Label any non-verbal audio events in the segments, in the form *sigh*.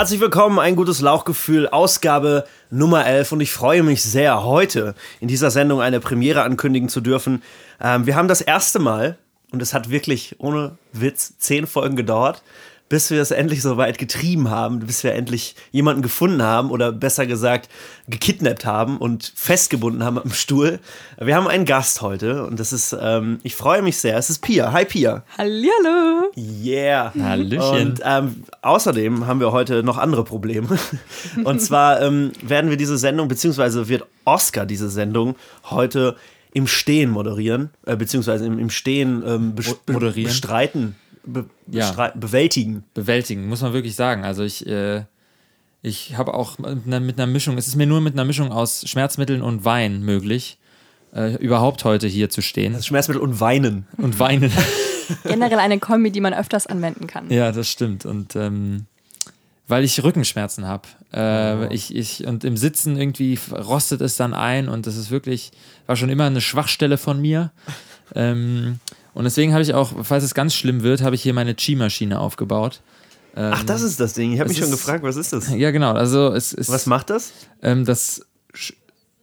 Herzlich willkommen, ein gutes Lauchgefühl, Ausgabe Nummer 11 und ich freue mich sehr, heute in dieser Sendung eine Premiere ankündigen zu dürfen. Ähm, wir haben das erste Mal, und es hat wirklich ohne Witz zehn Folgen gedauert, bis wir es endlich so weit getrieben haben, bis wir endlich jemanden gefunden haben oder besser gesagt gekidnappt haben und festgebunden haben am Stuhl. Wir haben einen Gast heute und das ist, ähm, ich freue mich sehr, es ist Pia. Hi Pia. Hallihallo. Yeah. Hallöchen. Und ähm, außerdem haben wir heute noch andere Probleme. *laughs* Und zwar ähm, werden wir diese Sendung, beziehungsweise wird Oscar diese Sendung heute im Stehen moderieren, äh, beziehungsweise im, im Stehen ähm, bestreiten, be Ja. bewältigen. bewältigen, muss man wirklich sagen. Also ich, äh, ich habe auch mit einer, mit einer Mischung, es ist mir nur mit einer Mischung aus Schmerzmitteln und Wein möglich, äh, überhaupt heute hier zu stehen Das Schmerzmittel und Weinen. und weinen. *laughs* Generell eine Kombi, die man öfters anwenden kann. ja, das stimmt. Und ähm, weil ich Rückenschmerzen habe. Äh, ich, ich, und im Sitzen irgendwie rostet es dann ein und das ist wirklich, war schon immer eine Schwachstelle von mir. ähm, und deswegen habe ich auch, falls es ganz schlimm wird, habe ich hier meine Chi-Maschine aufgebaut. Ach, das ist das Ding. Ich habe mich schon ist- gefragt, was ist das? Ja, genau. Also es ist. Was macht das? ähm, das sch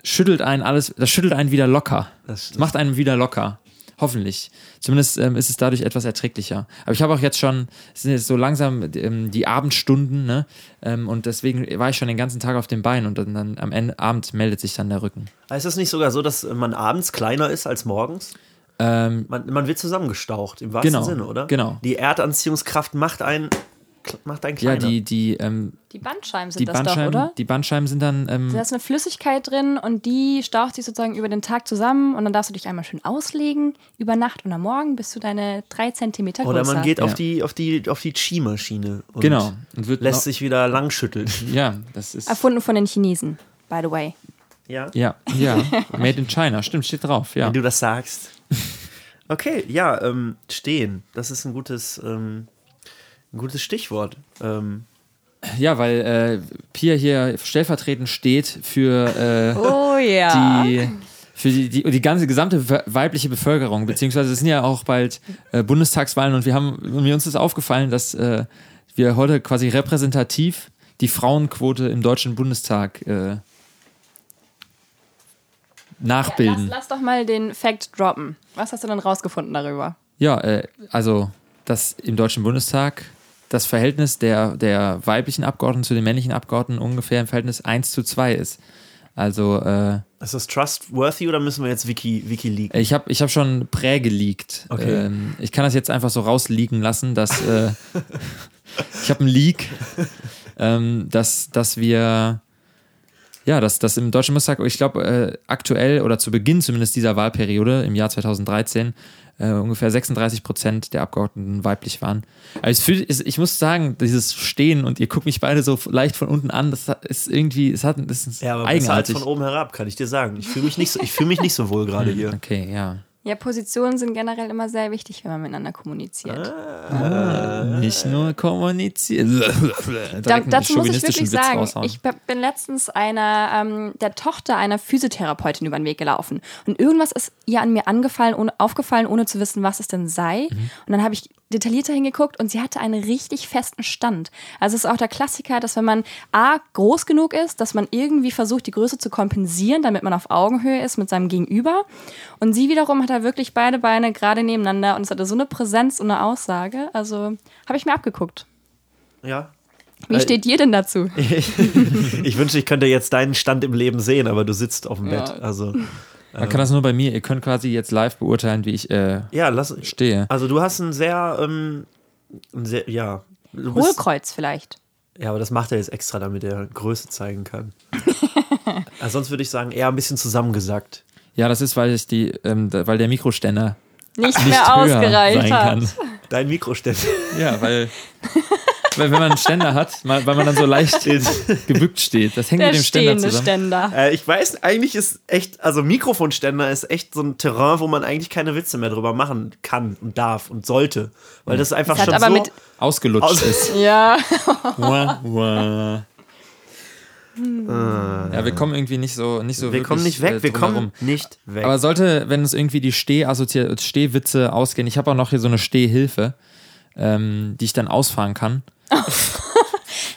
schüttelt einen alles, das schüttelt einen wieder locker. Das- Das, macht einen wieder locker. Hoffentlich. Zumindest ähm, ist es dadurch etwas erträglicher. Aber ich habe auch jetzt schon, es sind jetzt so langsam ähm, die Abendstunden, ne? Ähm, und deswegen war ich schon den ganzen Tag auf dem Bein und dann, dann am Ende, Abend meldet sich dann der Rücken. Ist es nicht sogar so, dass man abends kleiner ist als morgens? Ähm, Man, man wird zusammengestaucht, im wahrsten Genau, Sinne, oder? genau. Die Erdanziehungskraft macht einen, macht einen ja, kleiner. die, die, ähm, Die Bandscheiben sind die das Bandscheiben, doch, oder? die Bandscheiben sind dann, ähm, Da ist eine Flüssigkeit drin und die staucht sich sozusagen über den Tag zusammen und dann darfst du dich einmal schön auslegen über Nacht und am Morgen bist du deine drei Zentimeter größer. Oder man geht auf Ja. die, auf die, auf die Chi-Maschine und genau. Und wird lässt sich wieder lang schütteln. *laughs* Ja, das ist. Erfunden von den Chinesen, by the way. Ja. Ja, ja. *laughs* Made in China, stimmt, steht drauf, ja. Wenn du das sagst. *laughs* Okay, ja, ähm, stehen. Das ist ein gutes, ähm, ein gutes Stichwort. Ähm, Ja, weil äh, Pia hier stellvertretend steht für, äh, Oh ja. die, für die, die, die ganze gesamte we- weibliche Bevölkerung, beziehungsweise es sind ja auch bald äh, Bundestagswahlen und wir haben, mir uns ist aufgefallen, dass äh, wir heute quasi repräsentativ die Frauenquote im Deutschen Bundestag äh, Lass, nachbilden. lass doch mal den Fact droppen. Was hast du denn rausgefunden darüber? Ja, äh, also, dass im Deutschen Bundestag das Verhältnis der, der weiblichen Abgeordneten zu den männlichen Abgeordneten ungefähr im Verhältnis 1 zu 2 ist. Also, äh, ist das trustworthy oder müssen wir jetzt Wiki, Wiki leaken? ich habe ich hab schon prägeleakt. Okay. Ähm, ich kann das jetzt einfach so rausleaken lassen, dass äh, *laughs* ich habe einen Leak, ähm, dass, dass wir ja, dass das im Deutschen Bundestag, ich glaube, äh, aktuell oder zu Beginn zumindest dieser Wahlperiode im Jahr 2013 äh, ungefähr 36 Prozent der Abgeordneten weiblich waren. Also fühlt, es, ich muss sagen, dieses Stehen und ihr guckt mich beide so leicht von unten an, das ist irgendwie, es hat, das ist Ja, aber besser als eigenartig. von oben herab, kann ich dir sagen. Ich fühle mich nicht so, ich fühle mich nicht so wohl gerade hier. Okay, ja. Ja, Positionen sind generell immer sehr wichtig, wenn man miteinander kommuniziert. Nicht nur kommunizieren. Da, dazu muss ich wirklich Witz sagen, raushauen. ich bin letztens einer, ähm, der Tochter einer Physiotherapeutin über den Weg gelaufen. Und irgendwas ist ihr an mir angefallen, ohne, aufgefallen, ohne zu wissen, was es denn sei. Mhm. Und dann habe ich detaillierter hingeguckt und sie hatte einen richtig festen Stand. Also es ist auch der Klassiker, dass wenn man A, groß genug ist, dass man irgendwie versucht, die Größe zu kompensieren, damit man auf Augenhöhe ist mit seinem Gegenüber. Und sie wiederum hat da wirklich beide Beine gerade nebeneinander und es hatte so eine Präsenz und eine Aussage. Also habe ich mir abgeguckt. Ja. Wie Äh, steht dir denn dazu? *laughs* Ich wünsche, ich könnte jetzt deinen Stand im Leben sehen, aber du sitzt auf dem Ja. Bett. Also, Man kann das nur bei mir. Ihr könnt quasi jetzt live beurteilen, wie ich äh, ja, lass. stehe. Also, du hast ein sehr, ähm, ein sehr ja. Hohlkreuz vielleicht. ja, aber das macht er jetzt extra, damit er Größe zeigen kann. *laughs* also sonst würde ich sagen, eher ein bisschen zusammengesackt. Ja, das ist, weil ich die, ähm, da- weil der Mikroständer Nicht, *laughs* nicht mehr höher ausgereicht sein hat. kann. Dein Mikroständer. Ja, weil *laughs* wenn man einen Ständer hat, weil man dann so leicht *laughs* gebückt steht, das hängt Der mit dem Ständer zusammen. Ständer. Äh, ich weiß, eigentlich ist echt, also Mikrofonständer ist echt so ein Terrain, wo man eigentlich keine Witze mehr drüber machen kann und darf und sollte. Weil das einfach Das schon aber so. mit- Ausgelutscht Aus- ist. *laughs* Ja. Wah, wah. Ja, wir kommen irgendwie nicht so, nicht so wir kommen wirklich, nicht weg, äh, wir kommen nicht weg. Aber sollte, wenn es irgendwie die Steh-Assozi- Stehwitze ausgehen, ich habe auch noch hier so eine Stehhilfe, ähm, die ich dann ausfahren kann.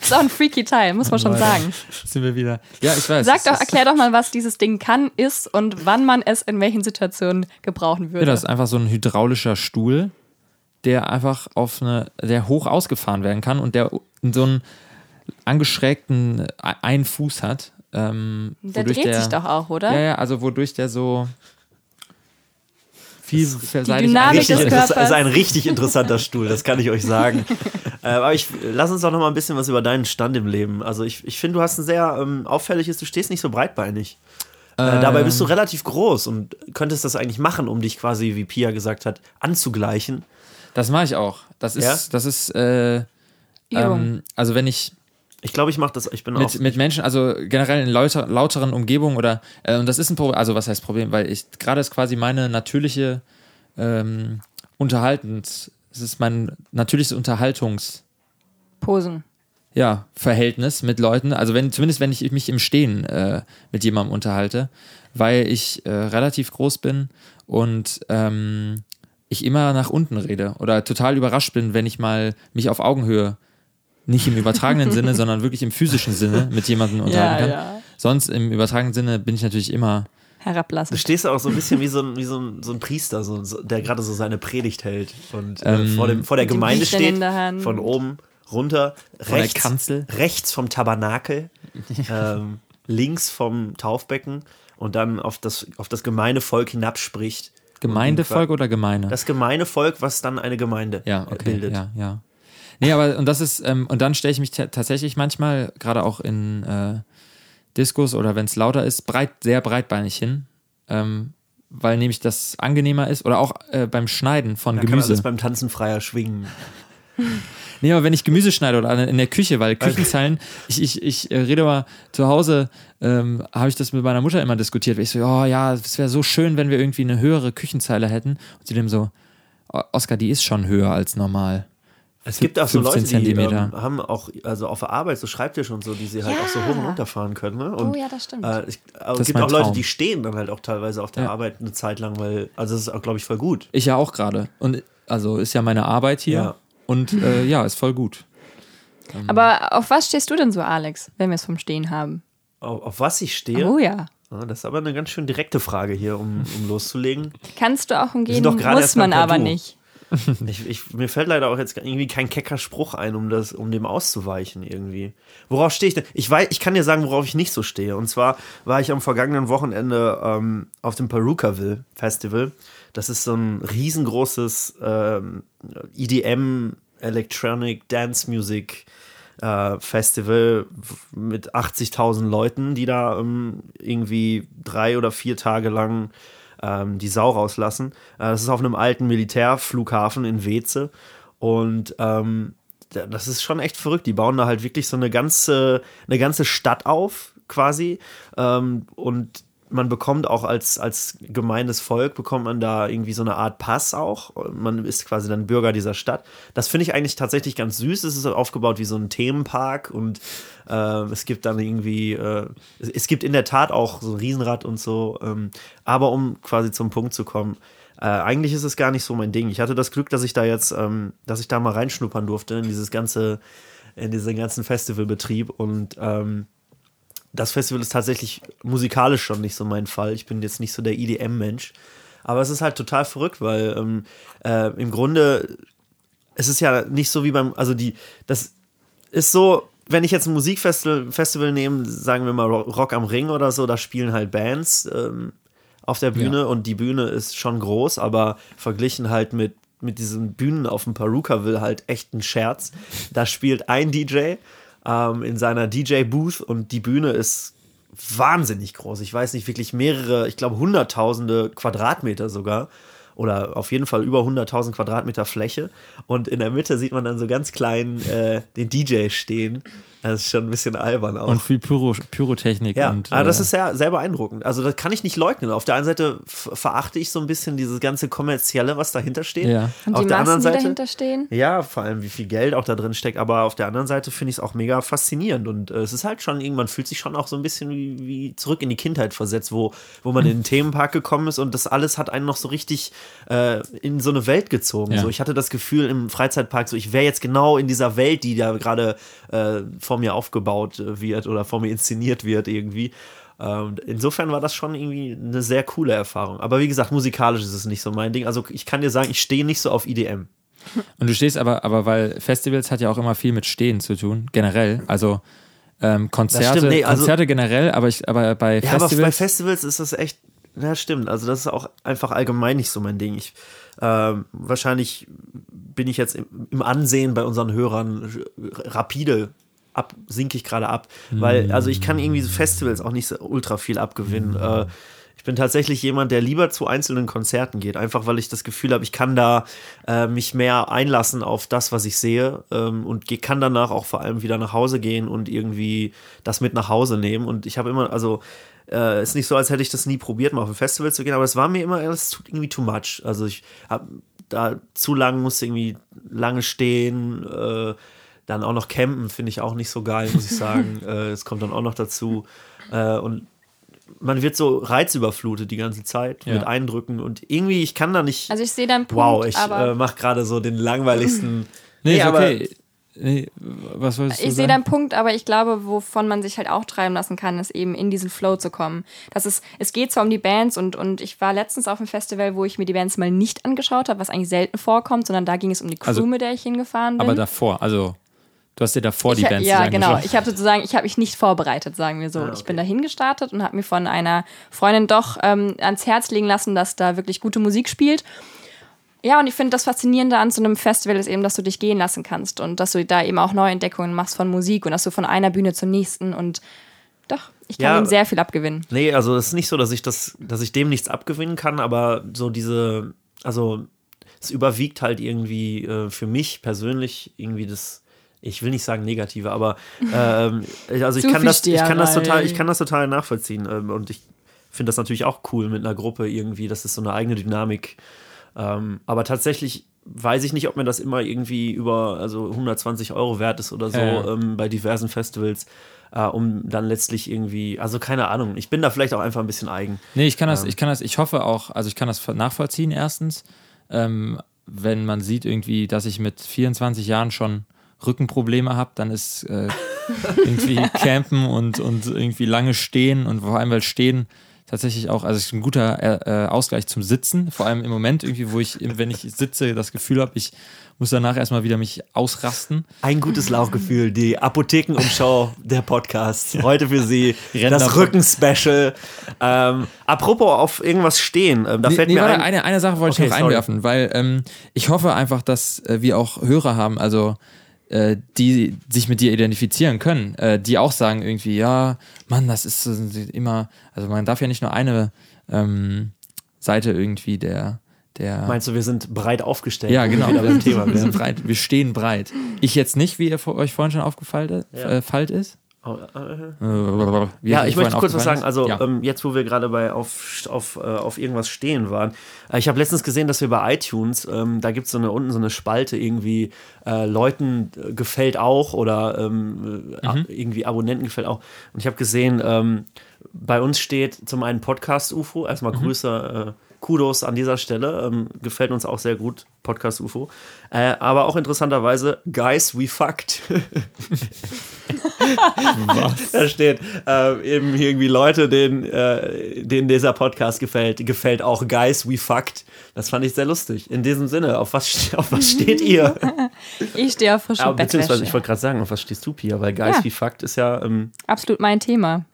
Ist auch ein freaky Teil, muss man schon sagen. *laughs* Sind wir wieder. Ja, ich weiß. Sag doch, erklär doch mal, was dieses Ding kann, ist und wann man es in welchen Situationen gebrauchen Ja, würde. das ist einfach so ein hydraulischer Stuhl, der einfach auf eine, der hoch ausgefahren werden kann und der so einen angeschrägten einen Fuß hat. Ähm, der dreht sich doch auch, oder? Ja, ja, also wodurch der so vielseitig Dynamik Richtig des Körpers. ist ein richtig interessanter Stuhl, das kann ich euch sagen. *laughs* äh, aber ich lass uns doch noch mal ein bisschen was über deinen Stand im Leben. Also ich, ich finde, du hast ein sehr ähm, auffälliges, du stehst nicht so breitbeinig. Äh, dabei bist du relativ groß und könntest das eigentlich machen, um dich quasi, wie Pia gesagt hat, anzugleichen. Das mache ich auch. Das ist, Ja? das ist, äh, ähm, also wenn ich Ich glaube, ich mache das, ich bin auch. mit, mit Menschen, also generell in lauter, lauteren Umgebungen oder, äh, und das ist ein Problem, also was heißt Problem, weil ich, gerade ist quasi meine natürliche ähm, Unterhaltens, es ist mein natürliches Unterhaltungs, Posen. ja, Verhältnis mit Leuten, also wenn, zumindest wenn ich mich im Stehen äh, mit jemandem unterhalte, weil ich äh, relativ groß bin und ähm, ich immer nach unten rede oder total überrascht bin, wenn ich mal mich auf Augenhöhe nicht im übertragenen *laughs* Sinne, sondern wirklich im physischen Sinne mit jemandem unterhalten kann. ja. Sonst im übertragenen Sinne bin ich natürlich immer. Du Herablassen. stehst auch so ein bisschen wie so ein, wie so ein, so ein Priester, so, der gerade so seine Predigt hält und äh, Ähm, vor, dem, vor der Gemeinde steht, in der Hand. von oben runter, der rechts, Kanzel. rechts vom Tabernakel, *laughs* ähm, links vom Taufbecken und dann auf das, auf das gemeine Volk hinabspricht. Gemeindevolk oder Gemeine? Das gemeine Volk, was dann eine Gemeinde ja, okay, bildet. Ja, ja. Nee, aber und das ist, ähm, und dann stelle ich mich ta- tatsächlich manchmal, gerade auch in äh, Diskos oder wenn es lauter ist, breit, sehr breitbeinig hin. Ähm, weil nämlich das angenehmer ist oder auch äh, beim Schneiden von Da kann Gemüse. alles beim Tanzen freier schwingen. Nee, aber wenn ich Gemüse schneide oder in der Küche, weil Küchenzeilen, ich, ich, ich äh, rede mal zu Hause, ähm, habe ich das mit meiner Mutter immer diskutiert. weil Ich so, oh ja, es wäre so schön, wenn wir irgendwie eine höhere Küchenzeile hätten. Und sie dem so, "O- Oskar, die ist schon höher als normal. Es gibt auch so 15 Leute, die ähm, haben auch, also auf der Arbeit so Schreibtische und so, die sie halt auch so Ja. hoch und runter fahren können. Ne? Und, Oh ja, das stimmt. Äh, ich, aber Das es gibt auch Leute, Traum. die stehen dann halt auch teilweise auf der Ja. Arbeit eine Zeit lang, weil, also das ist auch, glaube ich, voll gut. Ich ja auch gerade. Und also ist ja meine Arbeit hier. Ja. Und äh, ja, ist voll gut. Aber auf was stehst du denn so, Alex, wenn wir es vom Stehen haben? Auf, auf was ich stehe, Oh ja. Ja, das ist aber eine ganz schön direkte Frage hier, um, um loszulegen. Kannst du auch umgehen, muss man aber nicht. *laughs* Ich, ich, mir fällt leider auch jetzt irgendwie kein kecker Spruch ein, um, das, um dem auszuweichen irgendwie. Worauf stehe ich denn? Ich, weiß, ich kann dir sagen, worauf ich nicht so stehe. Und zwar war ich am vergangenen Wochenende ähm, auf dem Perukaville Festival. Das ist so ein riesengroßes ähm, EDM, Electronic Dance Music äh, Festival mit 80.000 Leuten, die da ähm, irgendwie drei oder vier Tage lang ähm, die Sau rauslassen. Äh, das ist auf einem alten Militärflughafen in Weze und ähm, da- das ist schon echt verrückt. Die bauen da halt wirklich so eine ganze, eine ganze Stadt auf, quasi. Ähm, und man bekommt auch als, als gemeines Volk, bekommt man da irgendwie so eine Art Pass auch. Man ist quasi dann Bürger dieser Stadt. Das finde ich eigentlich tatsächlich ganz süß. Es ist aufgebaut wie so ein Themenpark und äh, es gibt dann irgendwie, äh, es, es gibt in der Tat auch so ein Riesenrad und so. Ähm, aber um quasi zum Punkt zu kommen, äh, eigentlich ist es gar nicht so mein Ding. Ich hatte das Glück, dass ich da jetzt, ähm, dass ich da mal reinschnuppern durfte in dieses ganze, in diesen ganzen Festivalbetrieb und ähm, das Festival ist tatsächlich musikalisch schon nicht so mein Fall. Ich bin jetzt nicht so der EDM-Mensch. Aber es ist halt total verrückt, weil ähm, äh, im Grunde es ist ja nicht so wie beim, also die, das ist so, wenn ich jetzt ein Musikfestival Festival nehme, sagen wir mal Ro- Rock am Ring oder so, da spielen halt Bands ähm, auf der Bühne Ja. und die Bühne ist schon groß, aber verglichen halt mit, mit diesen Bühnen auf dem Perukaville halt echt ein Scherz. Da spielt ein DJ ähm, in seiner DJ-Booth und die Bühne ist wahnsinnig groß. Ich weiß nicht, wirklich mehrere, ich glaube hunderttausende Quadratmeter sogar. Oder auf jeden Fall über 100.000 Quadratmeter Fläche. Und in der Mitte sieht man dann so ganz klein äh, den DJ stehen. Das ist schon ein bisschen albern auch. Und viel Pyro, Pyrotechnik. Ja, und, aber das äh, ist sehr, sehr beeindruckend. Also das kann ich nicht leugnen. Auf der einen Seite verachte ich so ein bisschen dieses ganze kommerzielle, was dahinter steht. Ja. Und auf die der Massen, anderen die Seite, dahinter stehen? ja, vor allem wie viel Geld auch da drin steckt. Aber auf der anderen Seite finde ich es auch mega faszinierend und äh, es ist halt schon irgendwann fühlt sich schon auch so ein bisschen wie, wie zurück in die Kindheit versetzt, wo, wo man in den *laughs* Themenpark gekommen ist und das alles hat einen noch so richtig äh, in so eine Welt gezogen. Ja. So, ich hatte das Gefühl im Freizeitpark, so ich wäre jetzt genau in dieser Welt, die da gerade äh, vor mir aufgebaut äh, wird oder vor mir inszeniert wird irgendwie. Ähm, insofern war das schon irgendwie eine sehr coole Erfahrung. Aber wie gesagt, musikalisch ist es nicht so mein Ding. Also ich kann dir sagen, ich stehe nicht so auf IDM. *laughs* Und du stehst aber, aber weil Festivals hat ja auch immer viel mit Stehen zu tun, generell. Also ähm, Konzerte, stimmt, nee, also- Konzerte generell, aber ich, aber bei Ja, aber Festivals. bei Festivals ist das echt, ja stimmt, also das ist auch einfach allgemein nicht so mein Ding. Ich, ähm, wahrscheinlich bin ich jetzt im, im Ansehen bei unseren Hörern rapide ab, sinke ich gerade ab, weil, also ich kann irgendwie Festivals auch nicht so ultra viel abgewinnen. Äh, ich bin tatsächlich jemand, der lieber zu einzelnen Konzerten geht, einfach weil ich das Gefühl habe, ich kann da äh, mich mehr einlassen auf das, was ich sehe ähm, und kann danach auch vor allem wieder nach Hause gehen und irgendwie das mit nach Hause nehmen. Und ich habe immer, also äh, ist nicht so, als hätte ich das nie probiert, mal auf ein Festival zu gehen, aber es war mir immer alles zu, irgendwie too much. Also ich habe da zu lang, musste irgendwie lange stehen, äh, dann auch noch campen, finde ich auch nicht so geil, muss ich sagen. *laughs* äh, es kommt dann auch noch dazu. Äh, und man wird so reizüberflutet die ganze Zeit Ja. mit Eindrücken und irgendwie, ich kann da nicht. Also ich sehe deinen Punkt, wow, ich äh, mache gerade so den langweiligsten. *laughs* nee, aber- okay. Nee, was wolltest du ich sehe deinen Punkt, aber ich glaube, wovon man sich halt auch treiben lassen kann, ist eben in diesen Flow zu kommen. Das ist, es geht zwar um die Bands und, und ich war letztens auf einem Festival, wo ich mir die Bands mal nicht angeschaut habe, was eigentlich selten vorkommt, sondern da ging es um die Crew, Also- mit der ich hingefahren bin. Aber davor, also du hast dir davor die ich, Bands Ja, genau. Ich habe sozusagen, ich habe mich nicht vorbereitet, sagen wir so. Ah, okay. Ich bin dahin gestartet und habe mir von einer Freundin doch ähm, ans Herz legen lassen, dass da wirklich gute Musik spielt. Ja, und ich finde das Faszinierende an so einem Festival ist eben, dass du dich gehen lassen kannst und dass du da eben auch Neuentdeckungen machst von Musik und dass du von einer Bühne zur nächsten und doch, ich kann Ja. ihm sehr viel abgewinnen. Nee, also es ist nicht so, dass ich das, dass ich dem nichts abgewinnen kann, aber so diese, also es überwiegt halt irgendwie äh, für mich persönlich irgendwie das, ich will nicht sagen negative, aber *laughs* ähm, also ich kann das, ich kann das total, ich kann das total nachvollziehen ähm, und ich finde das natürlich auch cool mit einer Gruppe irgendwie, das ist so eine eigene Dynamik. Ähm, aber tatsächlich weiß ich nicht, ob mir das immer irgendwie über also 120 Euro wert ist oder so ja. ähm, bei diversen Festivals, äh, um dann letztlich irgendwie, also keine Ahnung, ich bin da vielleicht auch einfach ein bisschen eigen. Nee, ich kann das, ich kann das, ich hoffe auch, also ich kann das nachvollziehen erstens, ähm, wenn man sieht irgendwie, dass ich mit 24 Jahren schon Rückenprobleme habe, dann ist äh, irgendwie *laughs* Campen und, und irgendwie lange stehen und vor allem weil Stehen tatsächlich auch, also es ist ein guter äh, äh, Ausgleich zum Sitzen, vor allem im Moment irgendwie, wo ich, wenn ich sitze, das Gefühl habe, ich muss danach erstmal wieder mich ausrasten. Ein gutes Lauchgefühl, die Apothekenumschau der Podcast. Heute für Sie das Rücken-Special. Ähm, apropos auf irgendwas stehen, ähm, da Nee, fällt nee, mir warte, ein. eine, eine Sache wollte Okay, ich noch sorry. einwerfen, weil ähm, ich hoffe einfach, dass äh, wir auch Hörer haben, also äh, die sich mit dir identifizieren können, äh, die auch sagen irgendwie, ja, Mann, das ist so immer, also man darf ja nicht nur eine ähm, Seite irgendwie der, der Meinst du, wir sind breit aufgestellt? ja, wir genau. Beim Thema wir, sind breit, wir stehen breit. Ich jetzt nicht, wie ihr vor, euch vorhin schon aufgefallen Ja. äh, fallt ist. Oh, äh, Wie Ja, ich möchte kurz was sagen. Also, ja. ähm, jetzt, wo wir gerade bei auf, auf, äh, auf irgendwas stehen waren. Äh, ich habe letztens gesehen, dass wir bei iTunes, ähm, da gibt es so eine, unten so eine Spalte, irgendwie äh, Leuten äh, gefällt auch oder ähm, äh, Mhm. irgendwie Abonnenten gefällt auch. Und ich habe gesehen, ähm, bei uns steht zum einen Podcast UFO. Erstmal Mhm. Grüße, äh, Kudos an dieser Stelle. Ähm, gefällt uns auch sehr gut, Podcast UFO. Äh, aber auch interessanterweise, Guys, we fucked. Da steht äh, eben irgendwie Leute, denen, äh, denen dieser Podcast gefällt, gefällt auch Guys, we fucked. Das fand ich sehr lustig. In diesem Sinne, auf was, auf was steht *laughs* ihr? Ich stehe auf frische Aber, beziehungsweise, ich wollte gerade sagen, auf was stehst du, Pia? Weil Guys, Ja. we fucked ist ja ähm, Absolut mein Thema.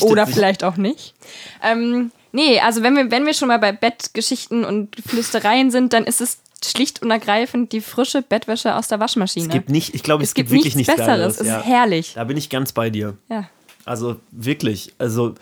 Oder vielleicht auch nicht. Ähm, nee, also wenn wir, wenn wir schon mal bei Bettgeschichten und Flüstereien sind, dann ist es schlicht und ergreifend die frische Bettwäsche aus der Waschmaschine. Es gibt nicht, ich glaube, es, Es gibt wirklich nichts nichts Besseres. Geileres. Es Ja. ist herrlich. Da bin ich ganz bei dir. Ja. Also wirklich, also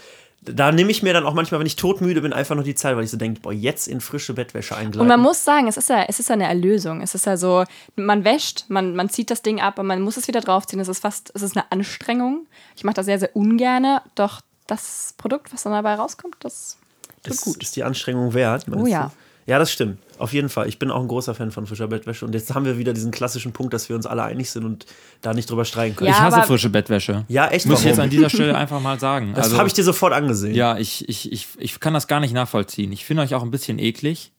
da nehme ich mir dann auch manchmal, wenn ich todmüde bin, einfach noch die Zeit, weil ich so denke, boah, jetzt in frische Bettwäsche eingleiten. Und man muss sagen, es ist ja, es ist ja eine Erlösung. Es ist ja so, man wäscht, man, man zieht das Ding ab und man muss es wieder draufziehen. Es ist fast, es ist eine Anstrengung. Ich mache das sehr, sehr ungerne, doch das Produkt, was dann dabei rauskommt, das ist, gut. ist die Anstrengung wert. Oh ja. Du? Ja, das stimmt. Auf jeden Fall. Ich bin auch ein großer Fan von frischer Bettwäsche. Und jetzt haben wir wieder diesen klassischen Punkt, dass wir uns alle einig sind und da nicht drüber streiten können. Ja, ich hasse frische Bettwäsche. Ja, echt, Muss ich jetzt an dieser Stelle einfach mal sagen. *laughs* Das Also- habe ich dir sofort angesehen, Ja, ich, ich, ich, ich kann das gar nicht nachvollziehen. Ich finde euch auch ein bisschen eklig.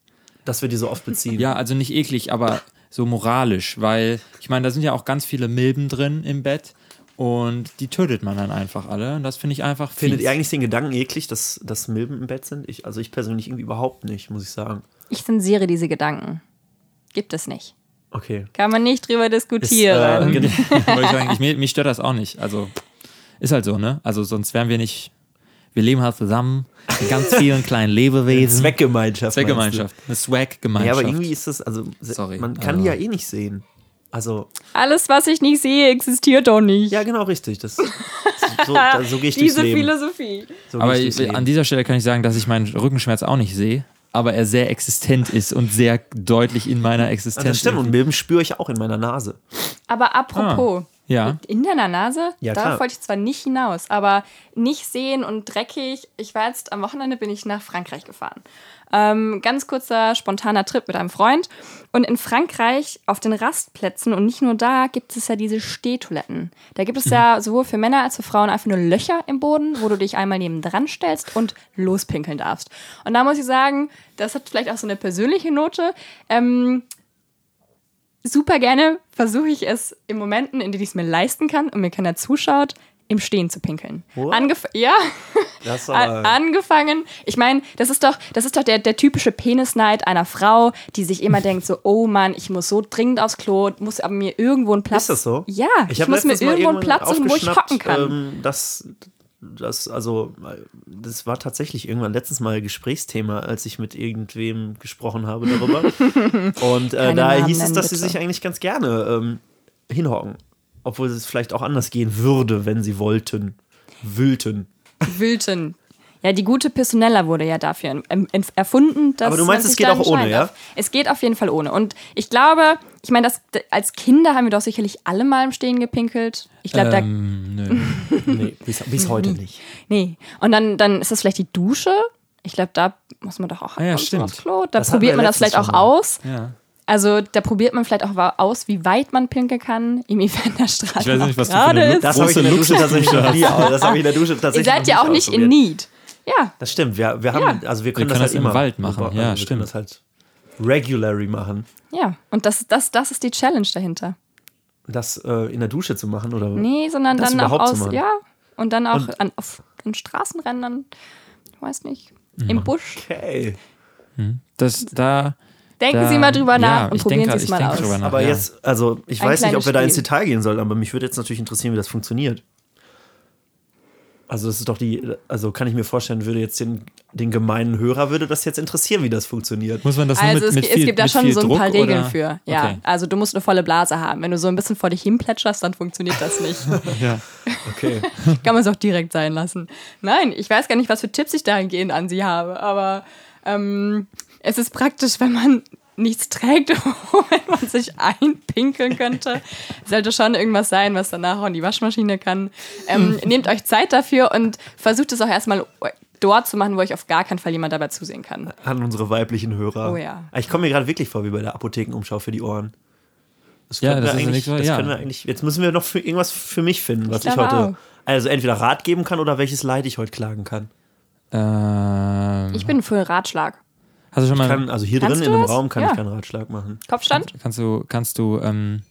dass wir die so oft beziehen. Ja, also nicht eklig, aber so moralisch, weil ich meine, da sind ja auch ganz viele Milben drin im Bett Und die tötet man dann einfach alle. Und das finde ich einfach Findet fies. ihr eigentlich den Gedanken eklig, dass, dass Milben im Bett sind? Ich, also ich persönlich irgendwie überhaupt nicht, muss ich sagen. Ich zensiere diese Gedanken. Gibt es nicht. Okay. Kann man nicht drüber Ist, diskutieren. äh, *laughs* gen- *laughs* Wollte ich sagen, ich, mir, mich stört das auch nicht. Also ist halt so, ne? Also sonst wären wir nicht. Wir leben halt zusammen mit ganz *laughs* vielen kleinen Lebewesen. Zweckgemeinschaft. Zweckgemeinschaft. Eine Swag-Gemeinschaft. Ja, aber irgendwie ist das, also Sorry, man kann die ja also- eh nicht sehen. Also, Alles, was ich nicht sehe, existiert doch nicht. ja, genau richtig. Das, so, so *laughs* gehe ich durchs Diese Leben. Philosophie. So Aber ich durchs an dieser Stelle kann ich sagen, dass ich meinen Rückenschmerz auch nicht sehe, aber er sehr existent ist und sehr deutlich in meiner Existenz. Ah, das stimmt, und Milben spüre ich auch in meiner Nase. Aber apropos, Ja. in deiner Nase, Ja, darauf klar. wollte ich zwar nicht hinaus, aber nicht sehen und dreckig. Ich war jetzt am Wochenende bin ich nach Frankreich gefahren. Ähm, ganz kurzer, spontaner Trip mit einem Freund. Und in Frankreich auf den Rastplätzen und nicht nur da gibt es ja diese Stehtoiletten. Da gibt es ja *laughs* sowohl für Männer als für Frauen einfach nur Löcher im Boden, wo du dich einmal neben dran stellst und lospinkeln darfst. Und da muss ich sagen, das hat vielleicht auch so eine persönliche Note. Ähm, super gerne versuche ich es in Momenten, in denen ich es mir leisten kann und mir keiner zuschaut, im Stehen zu pinkeln. What? Angef ja, Das *laughs* an, angefangen. Ich meine, das ist doch, das ist doch der, der typische Penisneid einer Frau, die sich immer *laughs* denkt so, oh Mann, ich muss so dringend aufs Klo, muss aber mir irgendwo einen Platz. ist das so? Ja, ich, hab muss mir irgendwo einen Platz suchen, wo ich hocken kann. Ähm, dass das, also, das war tatsächlich irgendwann letztes Mal Gesprächsthema, als ich mit irgendwem gesprochen habe darüber. *laughs* Und äh, Keine da Namen hieß es, dass sie bitte. sich eigentlich ganz gerne ähm, hinhocken. Obwohl es vielleicht auch anders gehen würde, wenn sie wollten. Wühlten. Wülten. Ja, die gute Pisonella wurde ja dafür erfunden. Dass Aber du meinst, es geht da auch ohne, ja? darf. Es geht auf jeden Fall ohne. Und ich glaube, ich meine, das, als Kinder haben wir doch sicherlich alle mal im Stehen gepinkelt. Ich glaube, ähm, nö. *laughs* Nee, bis, bis heute nicht. da. Nee. Und dann, dann ist das vielleicht die Dusche. Ich glaube, da muss man doch auch Ah ja, stimmt. aufs Klo. Da Das probiert man das vielleicht auch aus. Ja. Also da probiert man vielleicht auch aus, wie weit man pinkeln kann, inwiefern *laughs* der Strahl Ich weiß nicht, was du für gerade eine ist. Das habe ich in der Dusche tatsächlich noch nie. Das habe ich in der Dusche Ihr tatsächlich seid noch ja auch nicht in. Need. Ja, Das stimmt. Wir, wir haben, Ja. also wir können Wir das können halt das im immer Wald machen. Ja, wir können stimmt. das halt regularly machen. ja. Und das, das, das ist die Challenge dahinter. Das äh, in der Dusche zu machen oder? Nee, sondern Das dann auch aus, ja, und dann auch Und- an, auf an Straßenrändern, ich weiß nicht, Mhm. im Busch. Okay. Das, da, Denken da, Sie mal drüber nach ja, und ich probieren denke- Sie es mal aus. nach, Aber ja. jetzt, also ich Ein weiß nicht, ob wir da ins Detail gehen sollen, aber mich würde jetzt natürlich interessieren, wie das funktioniert. Also das ist doch die, also kann ich mir vorstellen, würde jetzt den, den gemeinen Hörer würde das jetzt interessieren, wie das funktioniert. Muss man das nur Also mit, es, mit es viel, gibt da mit schon viel so ein Druck, paar Regeln oder? für. Ja, Okay. also du musst eine volle Blase haben. Wenn du so ein bisschen vor dich hin plätscherst, dann funktioniert das nicht. *laughs* Ja. Okay. Kann man es auch direkt sein lassen. Nein, ich weiß gar nicht, was für Tipps ich dahingehend an Sie habe, aber ähm, es ist praktisch, wenn man nichts trägt, *laughs* womit man sich einpinkeln könnte. Sollte schon irgendwas sein, was danach auch in die Waschmaschine kann. Ähm, nehmt euch Zeit dafür und versucht es auch erstmal dort zu machen, wo euch auf gar keinen Fall jemand dabei zusehen kann. An unsere weiblichen Hörer. Oh ja. Ich komme mir gerade wirklich vor wie bei der Apothekenumschau für die Ohren. Das Ja, können das wir ist eigentlich, nicht so- das ja. können wir eigentlich. Jetzt müssen wir noch für irgendwas für mich finden, was ich, glaube heute. auch. Also entweder Rat geben kann oder welches Leid ich heute klagen kann. Ähm, Ich bin für Ratschlag. Hast du schon mal, kann also hier drin in dem? Raum kann Ja. ich keinen Ratschlag machen. Kopfstand? kannst du, kannst du ähm,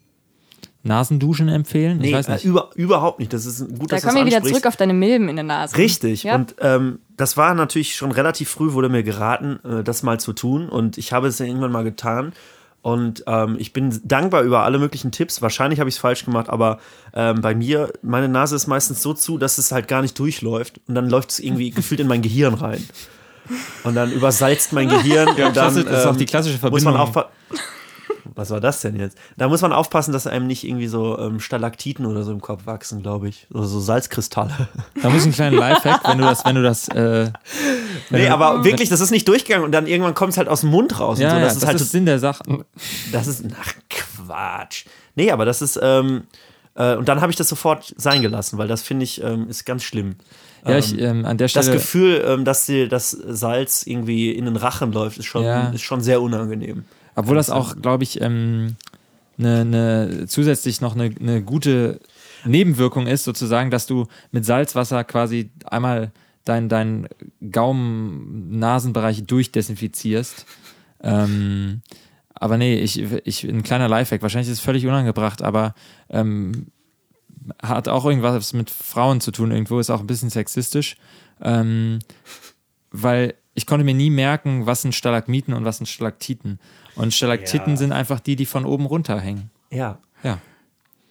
Nasenduschen empfehlen? Nee, ich weiß äh, nicht. über, überhaupt nicht. Das ist gut, Da dass du kommen wir wieder zurück auf deine Milben in der Nase. Richtig. Ja. Und ähm, das war natürlich schon relativ früh, wurde mir geraten, äh, das mal zu tun. Und ich habe es dann irgendwann mal getan. Und ähm, ich bin dankbar über alle möglichen Tipps. Wahrscheinlich habe ich es falsch gemacht, aber ähm, bei mir, meine Nase ist meistens so zu, dass es halt gar nicht durchläuft. Und dann läuft es irgendwie gefühlt in mein Gehirn rein. Und dann übersalzt mein Gehirn. und dann, klassisch, das ist auch die klassische Muss man Verbindung. aufpassen. Was war das denn jetzt? Da muss man aufpassen, dass einem nicht irgendwie so ähm, Stalaktiten oder so im Kopf wachsen, glaube ich. Oder so Salzkristalle. Da muss ich einen kleinen Lifehack, wenn du das, wenn du das, äh, wenn Nee, du, aber wirklich, das ist nicht durchgegangen und dann irgendwann kommt es halt aus dem Mund raus. ja, und so. ja, Das das, ist halt ist Sinn der Sache. das ist ach Quatsch. Nee, aber das ist ähm, äh, und dann habe ich das sofort sein gelassen, weil das finde ich ähm, ist ganz schlimm. Ja, ich, ähm, an der Das Stelle, Gefühl, ähm, dass dir das Salz irgendwie in den Rachen läuft, ist schon Ja. ist schon sehr unangenehm. obwohl das auch, glaube ich, ähm, ne, ne, zusätzlich noch eine ne gute Nebenwirkung ist, sozusagen, dass du mit Salzwasser quasi einmal deinen dein Gaumen-Nasenbereich durchdesinfizierst. Ähm, aber nee, ich, ich, ein kleiner Lifehack, wahrscheinlich ist es völlig unangebracht, aber ähm, hat auch irgendwas mit Frauen zu tun, irgendwo ist auch ein bisschen sexistisch. Ähm, weil ich konnte mir nie merken, was sind Stalagmiten und was sind Stalaktiten. Und Stalaktiten Ja. sind einfach die, die von oben runterhängen. Ja. Ja.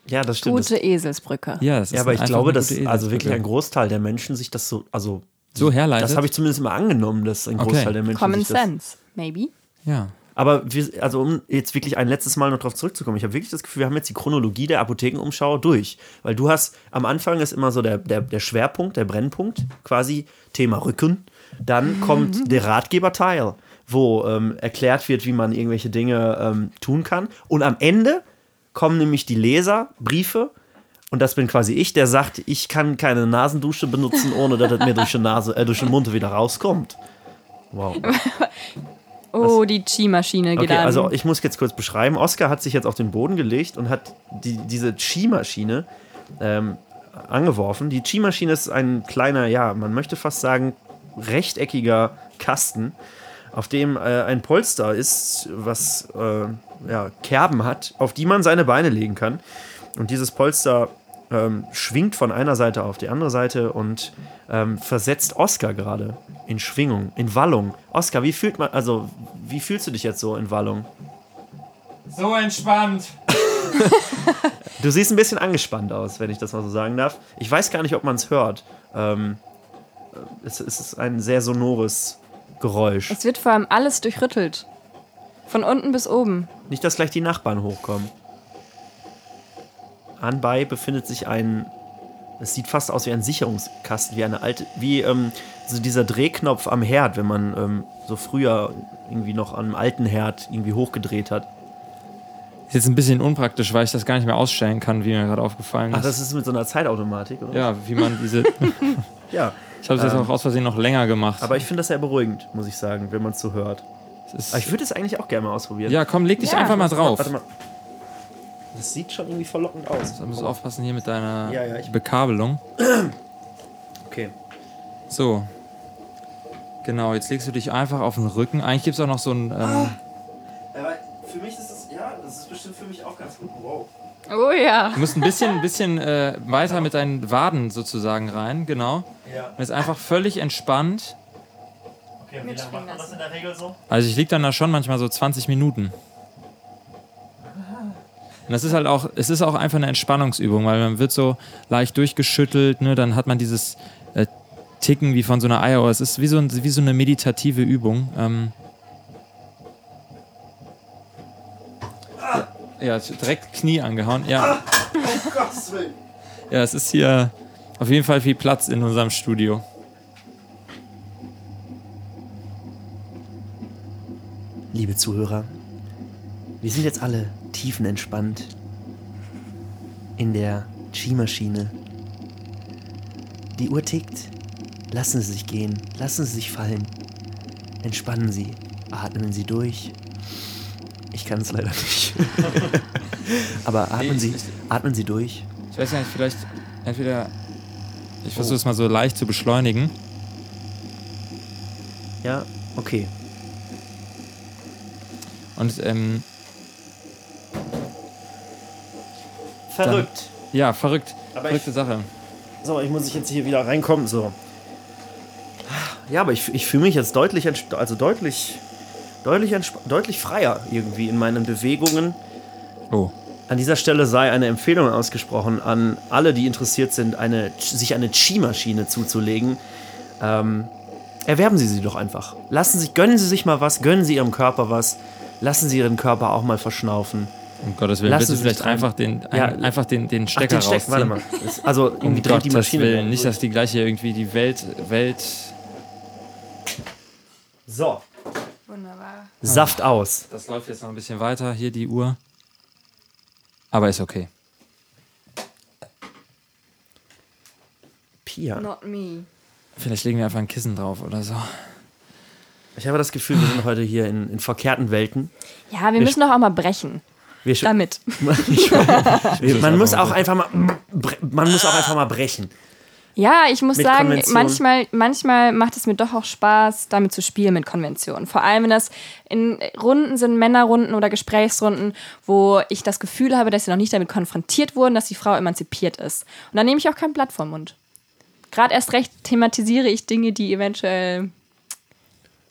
Ja, das stimmt. Gute Eselsbrücke. Ja, das ja, ist aber ich glaube, dass also wirklich ein. Großteil der Menschen sich das so, also so herleitet. das habe ich zumindest immer angenommen, dass ein Okay. Großteil der Menschen Common sich das, Sense, maybe. ja. Aber wir, also um jetzt wirklich ein letztes Mal noch drauf zurückzukommen, ich habe wirklich das Gefühl, wir haben jetzt die Chronologie der Apothekenumschau durch. Weil du hast, am Anfang ist immer so der, der, der Schwerpunkt, der Brennpunkt, quasi Thema Rücken. Dann kommt der Ratgeberteil, wo ähm, erklärt wird, wie man irgendwelche Dinge ähm, tun kann. Und am Ende kommen nämlich die Leserbriefe. Und das bin quasi ich, der sagt, ich kann keine Nasendusche benutzen, ohne dass es mir durch die Nase, äh, durch den Mund wieder rauskommt. Wow. *laughs* Oh, die Chi-Maschine Okay, an. also ich muss jetzt kurz beschreiben. Oscar hat sich jetzt auf den Boden gelegt und hat die, diese Chi-Maschine ähm, angeworfen. Die Chi-Maschine ist ein kleiner, ja, man möchte fast sagen, rechteckiger Kasten, auf dem äh, ein Polster ist, was äh, ja, Kerben hat, auf die man seine Beine legen kann. Und dieses Polster ähm, schwingt von einer Seite auf die andere Seite und ähm, versetzt Oscar gerade in Schwingung, in Wallung. Oscar, wie fühlt man, also wie fühlst du dich jetzt so in Wallung? So entspannt. *laughs* Du siehst ein bisschen angespannt aus, wenn ich das mal so sagen darf. Ich weiß gar nicht, ob man es hört. Ähm, es, es ist ein sehr sonores Geräusch. es wird vor allem alles durchrüttelt. Von unten bis oben. Nicht, dass gleich die Nachbarn hochkommen. Anbei befindet sich ein. Es sieht fast aus wie ein Sicherungskasten, wie eine alte, wie ähm, so dieser Drehknopf am Herd, wenn man ähm, so früher irgendwie noch an einem alten Herd irgendwie hochgedreht hat. Ist jetzt ein bisschen unpraktisch, weil ich das gar nicht mehr ausstellen kann, wie mir gerade aufgefallen ist. Ach, das ist mit so einer Zeitautomatik, oder? ja, wie man diese. *laughs* *laughs* Ja. Ich habe es jetzt Ähm, auch aus Versehen noch länger gemacht. Aber ich finde das sehr beruhigend, muss ich sagen, wenn man es so hört. Aber ich würde es eigentlich auch gerne mal ausprobieren. ja, komm, leg dich Ja, einfach mal drauf. Warte mal. Das sieht schon irgendwie verlockend aus. Da musst du aufpassen hier mit deiner Ja, ja, ich- Bekabelung. Okay. So. Genau, jetzt legst du dich einfach auf den Rücken. Eigentlich gibt es auch noch so ein. Ähm, Aber für mich ist es, ja, das ist bestimmt für mich auch ganz gut. Wow. Oh ja. Du musst ein bisschen, ein bisschen äh, weiter mit deinen Waden sozusagen rein, genau. Ja. Und ist einfach völlig entspannt. Okay, wie lange macht man das in der Regel so? Also ich lieg dann da schon manchmal so 20 Minuten. Und das ist halt auch, es ist auch einfach eine Entspannungsübung, weil man wird so leicht durchgeschüttelt, ne? dann hat man dieses äh, Ticken wie von so einer Eieruhr. Es ist wie so, ein, wie so eine meditative Übung. Ähm, ja, direkt Knie angehauen. Ja, Willen. ja, es ist hier auf jeden Fall viel Platz in unserem Studio. Liebe Zuhörer, wir sind jetzt alle tiefenentspannt in der Skimaschine. Die Uhr tickt. Lassen Sie sich gehen, lassen Sie sich fallen. Entspannen Sie, atmen Sie durch. Ich kann es leider nicht. *laughs* Aber atmen Nee, Sie, ich- atmen Sie durch. Ich weiß nicht, vielleicht entweder. Ich versuche es mal so leicht zu beschleunigen. Ja, okay. Und ähm, Verrückt. ja, verrückt. Aber verrückte Sache. So, ich muss jetzt hier wieder reinkommen. So. Ja, aber ich, ich fühle mich jetzt deutlich, also deutlich, deutlich, deutlich freier irgendwie in meinen Bewegungen. Oh. An dieser Stelle sei eine Empfehlung ausgesprochen an alle, die interessiert sind, eine, sich eine Chi-Maschine zuzulegen. Ähm, erwerben Sie sie doch einfach. Lassen Sie, gönnen Sie sich mal was, gönnen Sie Ihrem Körper was. Lassen Sie Ihren Körper auch mal verschnaufen. Um Gottes Willen, Lassen willst du Sie vielleicht einfach den, ein, Ja. einfach den, den Ach, Stecker den Steck, rausziehen? warte mal. Also irgendwie Um dreht die Gottes Maschine. Willen, nicht, dass die gleiche irgendwie die Welt, Welt... So, Wunderbar. Saft aus. Das läuft jetzt noch ein bisschen weiter, hier die Uhr. Aber ist okay. Pia. Not me. Vielleicht legen wir einfach ein Kissen drauf oder so. Ich habe das Gefühl, wir sind heute hier in, in verkehrten Welten. Ja, wir müssen doch auch mal brechen. Wir Damit. *laughs* man muss auch einfach mal man muss auch einfach mal brechen. Ja, ich muss Mit sagen, manchmal, manchmal macht es mir doch auch Spaß, damit zu spielen mit Konventionen. Vor allem, wenn das in Runden sind, Männerrunden oder Gesprächsrunden, wo ich das Gefühl habe, dass sie noch nicht damit konfrontiert wurden, dass die Frau emanzipiert ist. Und dann nehme ich auch kein Blatt vom Mund. Gerade erst recht thematisiere ich Dinge, die eventuell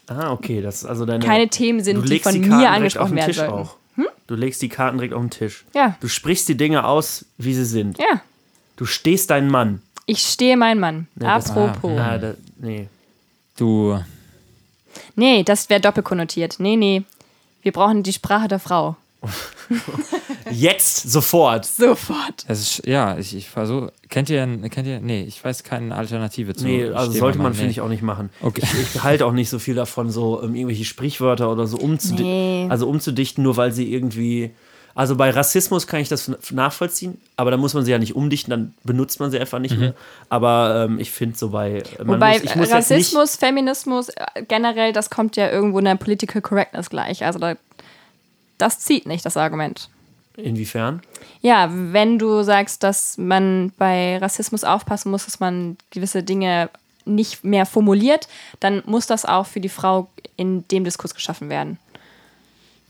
Ah, okay, das ist also deine. keine Themen sind, die von die mir angesprochen den werden sollten. auch. Du legst die Karten direkt auf den Tisch. Ja. Du sprichst die Dinge aus, wie sie sind. Ja, Du stehst deinen Mann. ich stehe mein Mann. das- Apropos. Ah, da, nee. Du, Nee, das wäre doppelkonnotiert. Nee, nee. Wir brauchen die Sprache der Frau. *laughs* Jetzt, sofort. Sofort. es ist, ja, ich, ich versuche. Kennt ihr, kennt ihr, nee, ich weiß keine Alternative zu. Nee, also sollte man, finde nee. ich, auch nicht machen. Okay. Ich, ich halte auch nicht so viel davon, so ähm, irgendwelche Sprichwörter oder so umzudi Nee. also umzudichten, nur weil sie irgendwie. Also bei Rassismus kann ich das nachvollziehen, aber da muss man sie ja nicht umdichten, dann benutzt man sie einfach nicht mehr. Aber ähm, ich finde so bei. Man Wobei muss, ich muss Rassismus, Feminismus, äh, generell, das kommt ja irgendwo in der Political Correctness gleich. Also da, das zieht nicht, das Argument. Inwiefern? Ja, wenn du sagst, dass man bei Rassismus aufpassen muss, dass man gewisse Dinge nicht mehr formuliert, dann muss das auch für die Frau in dem Diskurs geschaffen werden.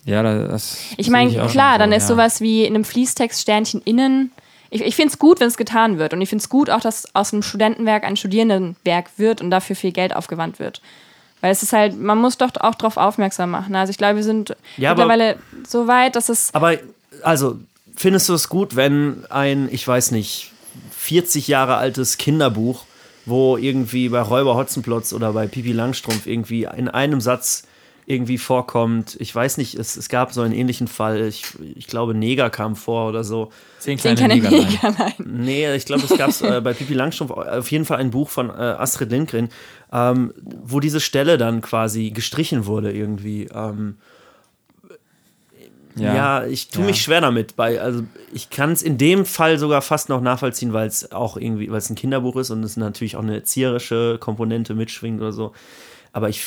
Ja, das. Ich meine, klar, schon dann so, ist ja. sowas wie in einem Fließtext Sternchen innen. Ich, ich finde es gut, wenn es getan wird. Und ich finde es gut auch, dass aus einem Studentenwerk ein Studierendenwerk wird und dafür viel Geld aufgewandt wird. Weil es ist halt, man muss doch auch darauf aufmerksam machen. Also ich glaube, wir sind Ja, aber- mittlerweile so weit, dass es. Aber, also, findest du es gut, wenn ein, ich weiß nicht, 40 Jahre altes Kinderbuch, wo irgendwie bei Räuber Hotzenplotz oder bei Pipi Langstrumpf irgendwie in einem Satz irgendwie vorkommt, ich weiß nicht, es, es gab so einen ähnlichen Fall, ich, ich glaube, Neger kam vor oder so. Zehn Zehn kleine keine Neger. Neger, nein. Nee, ich glaube, es gab äh, *laughs* bei Pipi Langstrumpf auf jeden Fall ein Buch von äh, Astrid Lindgren, ähm, wo diese Stelle dann quasi gestrichen wurde irgendwie. Ähm, ja, ich tue Ja. mich schwer damit. Bei, also ich kann es in dem Fall sogar fast noch nachvollziehen, weil es auch irgendwie, weil es ein Kinderbuch ist und es natürlich auch eine erzieherische Komponente mitschwingt oder so. Aber ich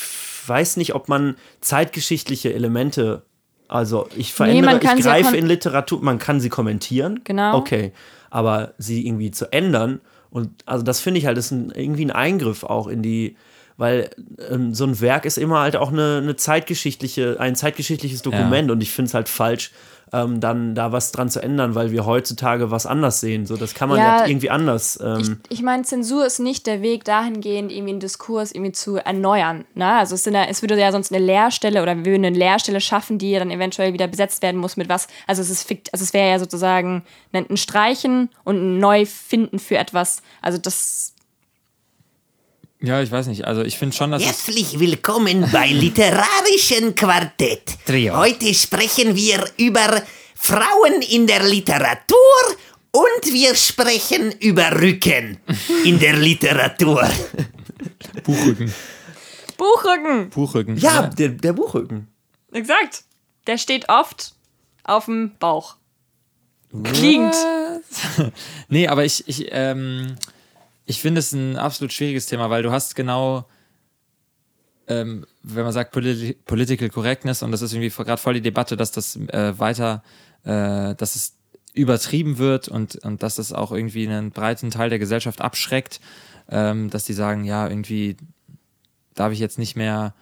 weiß nicht, ob man zeitgeschichtliche Elemente, also ich verändere, kann ich ja greife in Literatur, man kann sie kommentieren. Genau. Okay. Aber sie irgendwie zu ändern und also das finde ich halt, ist ein, irgendwie ein Eingriff auch in die, weil ähm, so ein Werk ist immer halt auch eine, eine zeitgeschichtliche, ein zeitgeschichtliches Dokument und ich finde es halt falsch, ähm, dann da was dran zu ändern, weil wir heutzutage was anders sehen. So, das kann man ja, Ja, irgendwie anders. Ähm, Ich meine, Zensur ist nicht der Weg dahingehend, irgendwie einen Diskurs irgendwie zu erneuern. Ne? Also es, ja, es würde ja sonst eine Leerstelle oder wir würden eine Leerstelle schaffen, die ja dann eventuell wieder besetzt werden muss mit was. Also es ist also es wäre ja sozusagen ein Streichen und ein Neufinden für etwas. Also das Ja, ich weiß nicht. Also ich finde schon, dass. Herzlich willkommen bei Literarischen Quartett. Trio. Heute sprechen wir über Frauen in der Literatur und wir sprechen über Rücken in der Literatur. *laughs* Buchrücken. Buchrücken. Buchrücken. ja, der, der Buchrücken. Exakt. Der steht oft auf dem Bauch. Klingt. *laughs* Nee, aber ich, ich, ähm, ich finde es ein absolut schwieriges Thema, weil du hast genau, ähm, wenn man sagt Poli Political Correctness, und das ist irgendwie gerade voll die Debatte, dass das äh, weiter, äh, dass es übertrieben wird und, und dass es auch irgendwie einen breiten Teil der Gesellschaft abschreckt, ähm, dass die sagen, ja, irgendwie darf ich jetzt nicht mehr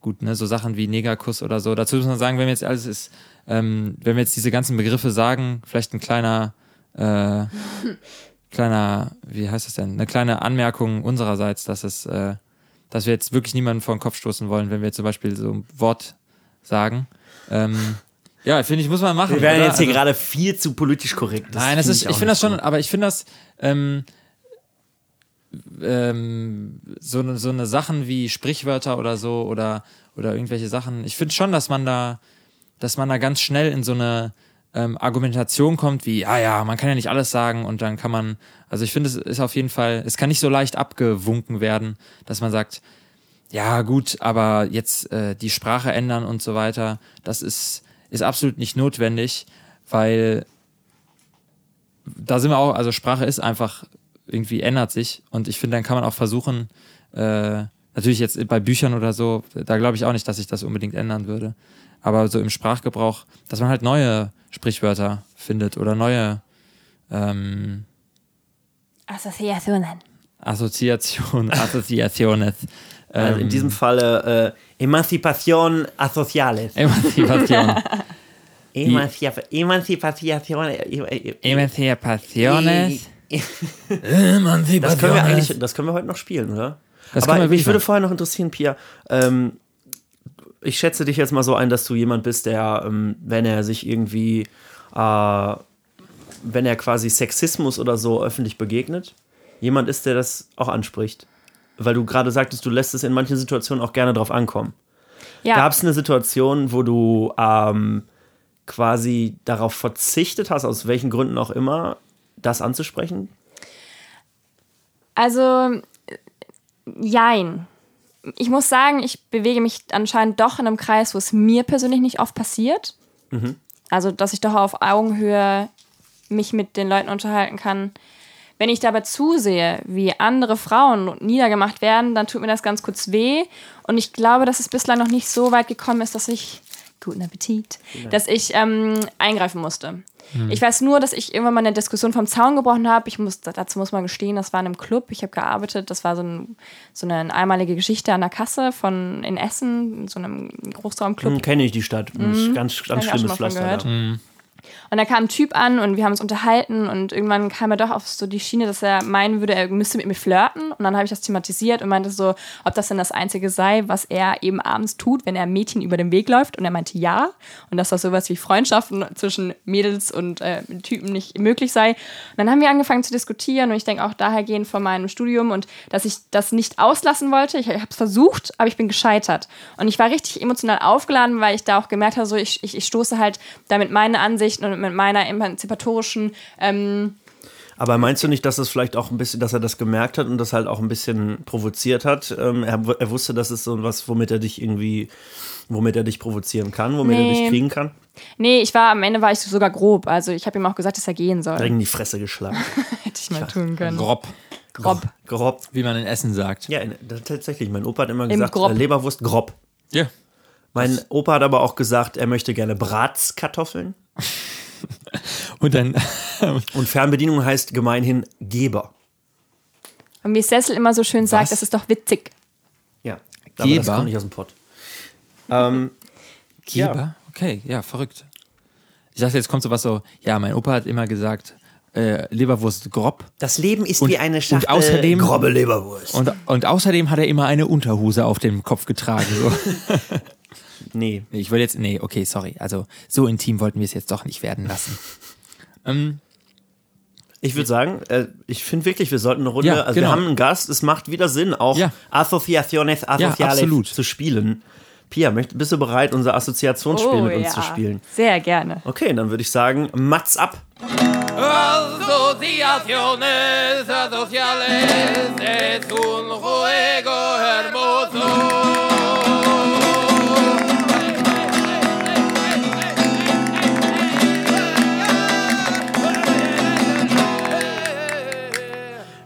gut, ne, so Sachen wie Negerkuss oder so. Dazu muss man sagen, wenn wir jetzt alles ist, ähm, wenn wir jetzt diese ganzen Begriffe sagen, vielleicht ein kleiner, äh, *laughs* kleiner, wie heißt das denn, eine kleine Anmerkung unsererseits, dass es, äh, dass wir jetzt wirklich niemanden vor den Kopf stoßen wollen, wenn wir zum Beispiel so ein Wort sagen. Ähm, *laughs* ja, finde ich, muss man machen. Wir werden oder? jetzt hier Also- gerade viel zu politisch korrekt. Das Nein, das ist, ich, auch finde das schon, aber ich finde das ähm, ähm, so, ne- so eine Sachen wie Sprichwörter oder so oder, oder irgendwelche Sachen. Ich finde schon, dass man da, dass man da ganz schnell in so eine ähm, Argumentation kommt, wie, ah ja, man kann ja nicht alles sagen und dann kann man, also ich finde, es ist auf jeden Fall, es kann nicht so leicht abgewunken werden, dass man sagt, ja gut, aber jetzt äh, die Sprache ändern und so weiter, das ist, ist absolut nicht notwendig, weil da sind wir auch, also Sprache ist einfach irgendwie ändert sich und ich finde, dann kann man auch versuchen, äh, natürlich jetzt bei Büchern oder so, da glaube ich auch nicht, dass sich das unbedingt ändern würde. Aber so im Sprachgebrauch, dass man halt neue Sprichwörter findet oder neue ähm, Assoziationen. Assoziation, *laughs* Assoziaciones. Also in diesem Falle äh, Emancipación Asociales. Emanzipation. Emancipa Emancipación. äh, Emanzipaciones. Das können wir eigentlich, das können wir heute noch spielen, oder? Das Aber wirklich würde vorher noch interessieren, Pia. Ähm, ich schätze dich jetzt mal so ein, dass du jemand bist, der, ähm, wenn er sich irgendwie, äh, wenn er quasi Sexismus oder so öffentlich begegnet, jemand ist, der das auch anspricht. Weil du gerade sagtest, du lässt es in manchen Situationen auch gerne drauf ankommen. Ja, Gab es eine Situation, wo du ähm, quasi darauf verzichtet hast, aus welchen Gründen auch immer, das anzusprechen? also jein. Ich muss sagen, ich bewege mich anscheinend doch in einem Kreis, wo es mir persönlich nicht oft passiert. Also, dass ich doch auf Augenhöhe mich mit den Leuten unterhalten kann. Wenn ich dabei zusehe, wie andere Frauen niedergemacht werden, dann tut mir das ganz kurz weh. Und ich glaube, dass es bislang noch nicht so weit gekommen ist, dass ich, guten Appetit, dass ich ähm, eingreifen musste. Ich weiß nur, dass ich irgendwann mal eine Diskussion vom Zaun gebrochen habe. Ich muss, dazu muss man gestehen, das war in einem Club. Ich habe gearbeitet. Das war so, ein, so eine einmalige Geschichte an der Kasse von in Essen, in so einem Großraumclub. Hm, Kenne ich die Stadt. Ganz, ganz schon schlimmes Pflaster. gehört. Da. Und da kam ein Typ an und wir haben uns unterhalten und irgendwann kam er doch auf so die Schiene, dass er meinen würde, er müsste mit mir flirten. Und dann habe ich das thematisiert und meinte so, ob das denn das Einzige sei, was er eben abends tut, wenn er Mädchen über den Weg läuft. Und er meinte ja. Und dass das sowas wie Freundschaften zwischen Mädels und äh, Typen nicht möglich sei. Und dann haben wir angefangen zu diskutieren und ich denke auch dahergehend von meinem Studium und dass ich das nicht auslassen wollte. Ich habe es versucht, aber ich bin gescheitert. Und ich war richtig emotional aufgeladen, weil ich da auch gemerkt habe, so ich, ich, ich stoße halt damit meine Ansichten und mit meiner emanzipatorischen ähm, Aber meinst du nicht, dass es vielleicht auch ein bisschen, dass er das gemerkt hat und das halt auch ein bisschen provoziert hat? Ähm, er, er wusste, das ist so was, womit er dich irgendwie, womit er dich provozieren kann, womit er Nee. dich kriegen kann? Nee, ich war am Ende war ich sogar grob. Also ich habe ihm auch gesagt, dass er gehen soll. Direkt in die Fresse geschlagen. *laughs* Hätte ich mal tun können. Grob, Grob. Grob. wie man in Essen sagt. Ja, tatsächlich. Mein Opa hat immer gesagt, Grob. äh, Leberwurst grob. Ja. Mein Opa hat aber auch gesagt, er möchte gerne Bratskartoffeln. *laughs* Und dann, Und Fernbedienung heißt gemeinhin Geber. Und wie Cecil immer so schön sagt, Was? das ist doch witzig. Ja. Aber das Geber? kommt nicht aus dem Pott. Ähm, Geber? Okay, ja, verrückt. Ich dachte, jetzt kommt sowas so, ja, mein Opa hat immer gesagt, äh, Leberwurst grob. das Leben ist Und- wie eine und Schachtel außerdem- grobe Leberwurst. Und, und außerdem hat er immer eine Unterhose auf dem Kopf getragen. So. *laughs* nee. Ich will jetzt, nee, okay, sorry. Also, so intim wollten wir es jetzt doch nicht werden lassen. *laughs* ähm, Ich würde sagen, äh, ich finde wirklich, wir sollten eine Runde, Ja, also genau. wir haben einen Gast, es macht wieder Sinn, auch Ja. Asociaciones Asociales absolut. zu spielen. Pia, möcht, bist du bereit, unser Assoziationsspiel mit uns Oh, ja. zu spielen? Sehr gerne. Okay, dann würde ich sagen, Mats ab. Asociaciones asociales es un juego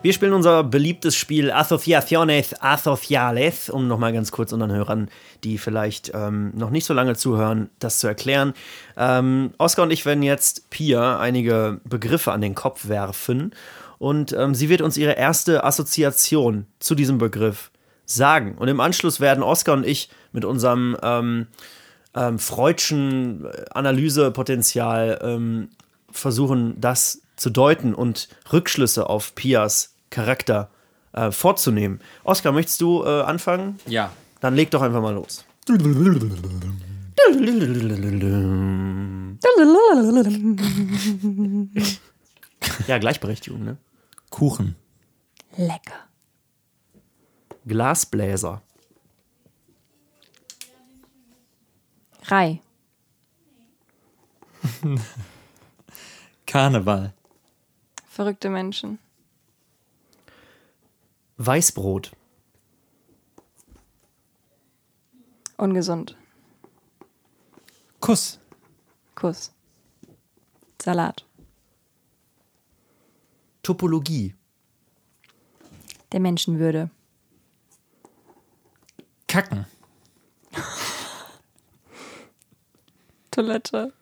Wir spielen unser beliebtes Spiel Asociaciones Asociales, um nochmal ganz kurz unseren Hörern, die vielleicht ähm, noch nicht so lange zuhören, das zu erklären. Ähm, Oskar und ich werden jetzt Pia einige Begriffe an den Kopf werfen und ähm, sie wird uns ihre erste Assoziation zu diesem Begriff sagen. Und im Anschluss werden Oskar und ich mit unserem ähm, ähm, freudschen Analysepotenzial ähm, versuchen, das zu deuten und Rückschlüsse auf Pias Charakter äh, vorzunehmen. Oskar, möchtest du äh, anfangen? ja. Dann leg doch einfach mal los. Ja, Gleichberechtigung, ne? Kuchen. Lecker. Glasbläser. Rei. Karneval. Verrückte Menschen. Weißbrot. Ungesund. Kuss. Kuss. Salat. Topologie. Der Menschenwürde. Kacken. *laughs* Toilette.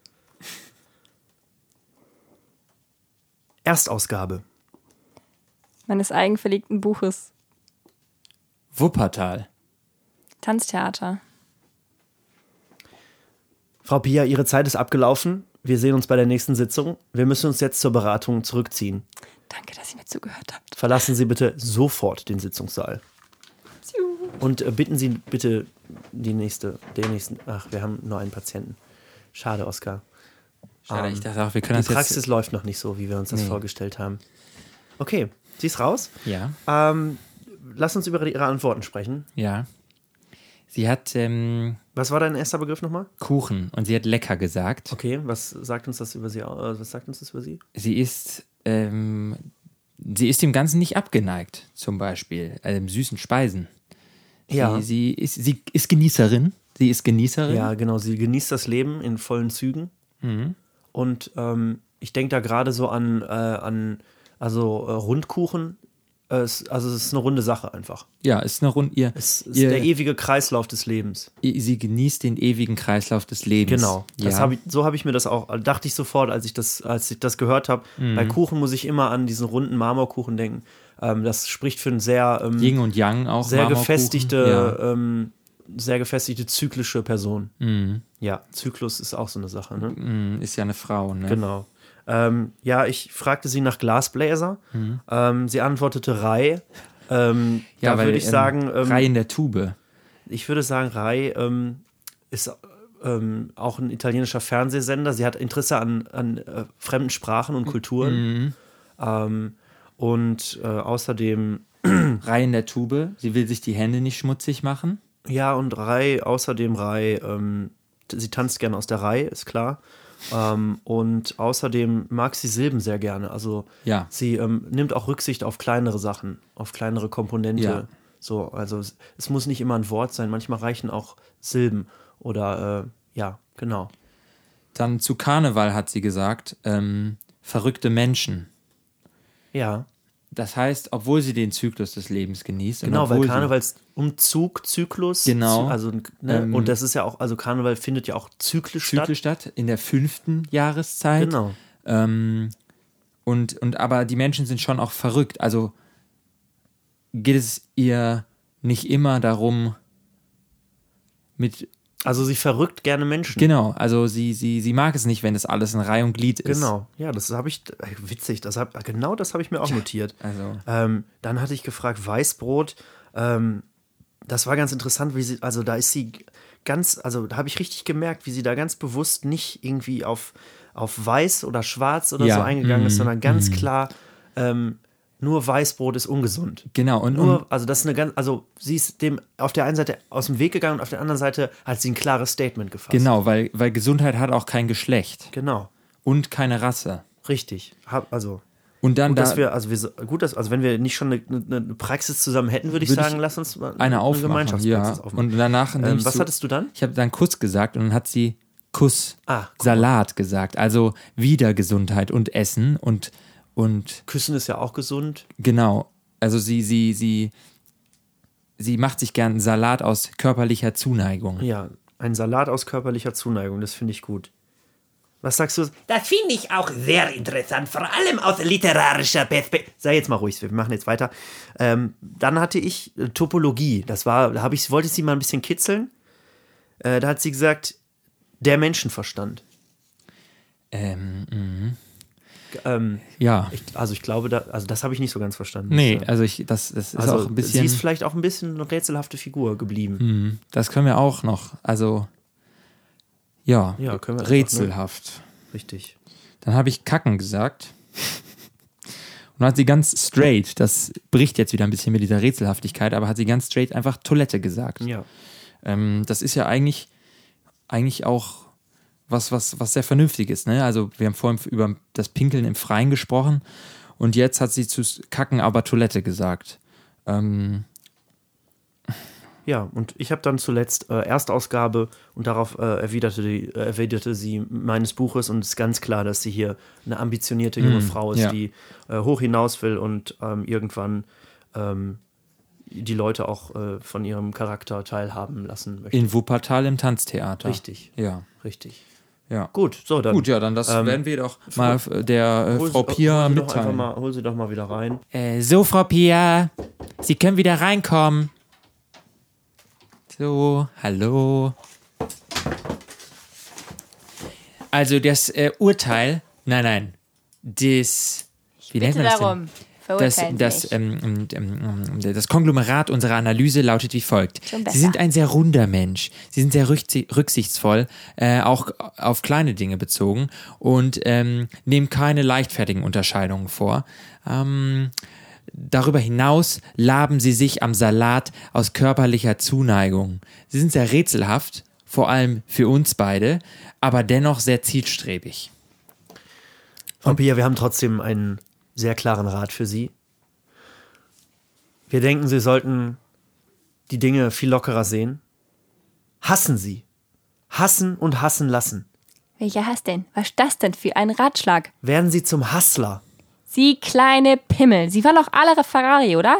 Erstausgabe. Meines eigenverlegten Buches. Wuppertal. Tanztheater. Frau Pia, Ihre Zeit ist abgelaufen. Wir sehen uns bei der nächsten Sitzung. Wir müssen uns jetzt zur Beratung zurückziehen. Danke, dass ihr mir zugehört habt. Verlassen Sie bitte sofort den Sitzungssaal. Und äh, bitten Sie bitte die nächste, den nächsten. Ach, wir haben nur einen Patienten. Schade, Oskar. Schade, Ähm, ich dachte auch, wir können Die das jetzt. Praxis läuft noch nicht so, wie wir uns das Nee. vorgestellt haben. Okay, sie ist raus. Ja, Ähm, lass uns über ihre Antworten sprechen. ja. Sie hat ähm, Was war dein erster Begriff nochmal? Kuchen und sie hat lecker gesagt. Okay, was sagt uns das über sie? äh, Was sagt uns das über sie? Sie ist, ähm, sie ist dem Ganzen nicht abgeneigt, zum Beispiel, ähm, süßen Speisen. Ja. Sie, sie, ist, sie ist Genießerin. Sie ist Genießerin. Ja, genau. Sie genießt das Leben in vollen Zügen. Mhm. Und ähm, ich denke da gerade so an, äh, an also äh, Rundkuchen. Äh, es, also es ist eine runde Sache einfach. Ja, ist eine Rund. Ihr, Es ist ihr, der ewige Kreislauf des Lebens. sie genießt den ewigen Kreislauf des Lebens. Genau. Ja. hab ich, so habe ich mir das auch, dachte ich sofort, als ich das, als ich das gehört habe. Mhm. Bei Kuchen muss ich immer an diesen runden Marmorkuchen denken. Ähm, das spricht für ein sehr, ähm, Yin und Yang auch. sehr gefestigte, Ja. ähm, sehr gefestigte zyklische Person. Mhm. Ja, Zyklus ist auch so eine Sache. Ne? Mm, Ist ja eine Frau, ne? Genau. Ähm, ja, ich fragte sie nach Glasbläser. Ähm, sie antwortete Rai. Ähm, Mhm. Ja, da weil, würde ich ähm, sagen, ähm, Reihe in der Tube. ich würde sagen, Rai ähm, ist auch ein italienischer Fernsehsender. Sie hat Interesse an, an äh, fremden Sprachen und Kulturen. Mhm. Und äh, außerdem, *clears throat* Reihe in der Tube. Sie will sich die Hände nicht schmutzig machen. ja, und Rai, außerdem Rai, sie tanzt gerne aus der Reihe, ist klar. Ähm, und außerdem mag sie Silben sehr gerne. Also Ja. sie ähm, nimmt auch Rücksicht auf kleinere Sachen, auf kleinere Komponente. Ja. So, also es, es muss nicht immer ein Wort sein, manchmal reichen auch Silben oder äh, ja, genau. Dann zu Karneval hat sie gesagt, ähm, verrückte Menschen. Ja, Das heißt, obwohl sie den Zyklus des Lebens genießt. genau, weil Karnevalsumzug, Zyklus, Genau. Also ne, Ähm, und das ist ja auch, also Karneval findet ja auch zyklisch, Zyklus statt, in der fünften Jahreszeit. Genau. Ähm, und, und aber die Menschen sind schon auch verrückt. Also geht es ihr nicht immer darum, mit Also sie verrückt gerne Menschen. genau, also sie, sie, sie mag es nicht, wenn das alles in Reihe und Glied ist. Genau, ja, das habe ich, äh, witzig, das hab, genau das habe ich mir auch notiert. also- Ähm, dann hatte ich gefragt, Weißbrot, ähm, das war ganz interessant, wie sie, also da ist sie ganz, also da habe ich richtig gemerkt, wie sie da ganz bewusst nicht irgendwie auf, auf weiß oder schwarz oder Ja, so eingegangen ist, mhm, sondern ganz klar, ähm, nur Weißbrot ist ungesund. Genau, und, Nur, also das ist eine ganz, also sie ist dem auf der einen Seite aus dem Weg gegangen und auf der anderen Seite hat sie ein klares Statement gefasst. genau, weil, weil Gesundheit hat auch kein Geschlecht Genau, und keine Rasse. richtig. Hab, also Und dann Gut, da dass wir, also wir, gut, dass, also wenn wir nicht schon eine, eine eine Praxis zusammen hätten, würde ich Würde ich sagen, lass uns mal eine aufmachen. Gemeinschaftspraxis Ja. aufmachen. Und danach ähm, was du, hattest du dann? Ich habe dann Kuss gesagt und dann hat sie Kuss, Ah, Salat gesagt. Also wieder Gesundheit und Essen und, und Küssen ist ja auch gesund. genau. Also sie, sie, sie, sie macht sich gern Salat aus körperlicher Zuneigung. Ja, ein Salat aus körperlicher Zuneigung, das finde ich gut. Was sagst du? Das finde ich auch sehr interessant, vor allem aus literarischer Perspektive. Sei jetzt mal ruhig, wir machen jetzt weiter. Ähm, dann hatte ich äh, Topologie. Das war, da habe ich, wollte ich sie mal ein bisschen kitzeln. Äh, da hat sie gesagt, der Menschenverstand. Ähm, mh. Ähm, ja. ich, also ich glaube, da, also das habe ich nicht so ganz verstanden. nee, also ich, das, das ist also auch ein bisschen. sie ist vielleicht auch ein bisschen eine rätselhafte Figur geblieben. Mh, das können wir auch noch. Also ja, Ja, können wir einfach, ne? rätselhaft. Richtig. Dann habe ich Kacken gesagt. Und dann hat sie ganz straight, das bricht jetzt wieder ein bisschen mit dieser Rätselhaftigkeit, aber hat sie ganz straight einfach Toilette gesagt. Ja. Ähm, das ist ja eigentlich, eigentlich auch was, was, was sehr Vernünftiges. Ne? Also wir haben vorhin über das Pinkeln im Freien gesprochen und jetzt hat sie zu Kacken aber Toilette gesagt. Ähm, Ja, und ich habe dann zuletzt äh, Erstausgabe und darauf äh, erwiderte, die, äh, erwiderte sie meines Buches und es ist ganz klar, dass sie hier eine ambitionierte junge Frau ist, ja. die äh, hoch hinaus will und ähm, irgendwann ähm, die Leute auch äh, von ihrem Charakter teilhaben lassen möchte. in Wuppertal im Tanztheater. Richtig, Ja. richtig. Ja. Gut, so dann. Gut, ja, dann das werden wir doch mal äh, der äh, Hol Frau sie- Pia hol mitteilen. mal, hol sie doch mal wieder rein. Äh, so, Frau Pia, Sie können wieder reinkommen. So, hallo. Also das äh, Urteil, nein, nein, das, wie nennt Bitte man das darum. denn? Das, das, Sie ähm, ähm, ähm, das Konglomerat unserer Analyse lautet wie folgt. Sie sind ein sehr runder Mensch. Sie sind sehr rücksi- rücksichtsvoll, äh, auch auf kleine Dinge bezogen und ähm, nehmen keine leichtfertigen Unterscheidungen vor. Ähm, Darüber hinaus laben sie sich am Salat aus körperlicher Zuneigung. Sie sind sehr rätselhaft, vor allem für uns beide, aber dennoch sehr zielstrebig. Frau Pia, wir haben trotzdem einen sehr klaren Rat für Sie. Wir denken, Sie sollten die Dinge viel lockerer sehen. Hassen Sie. Hassen und hassen lassen. Welcher hast denn? Was ist das denn für ein Ratschlag? Werden Sie zum Hassler. Sie kleine Pimmel. Sie waren doch alle Ferrari, oder?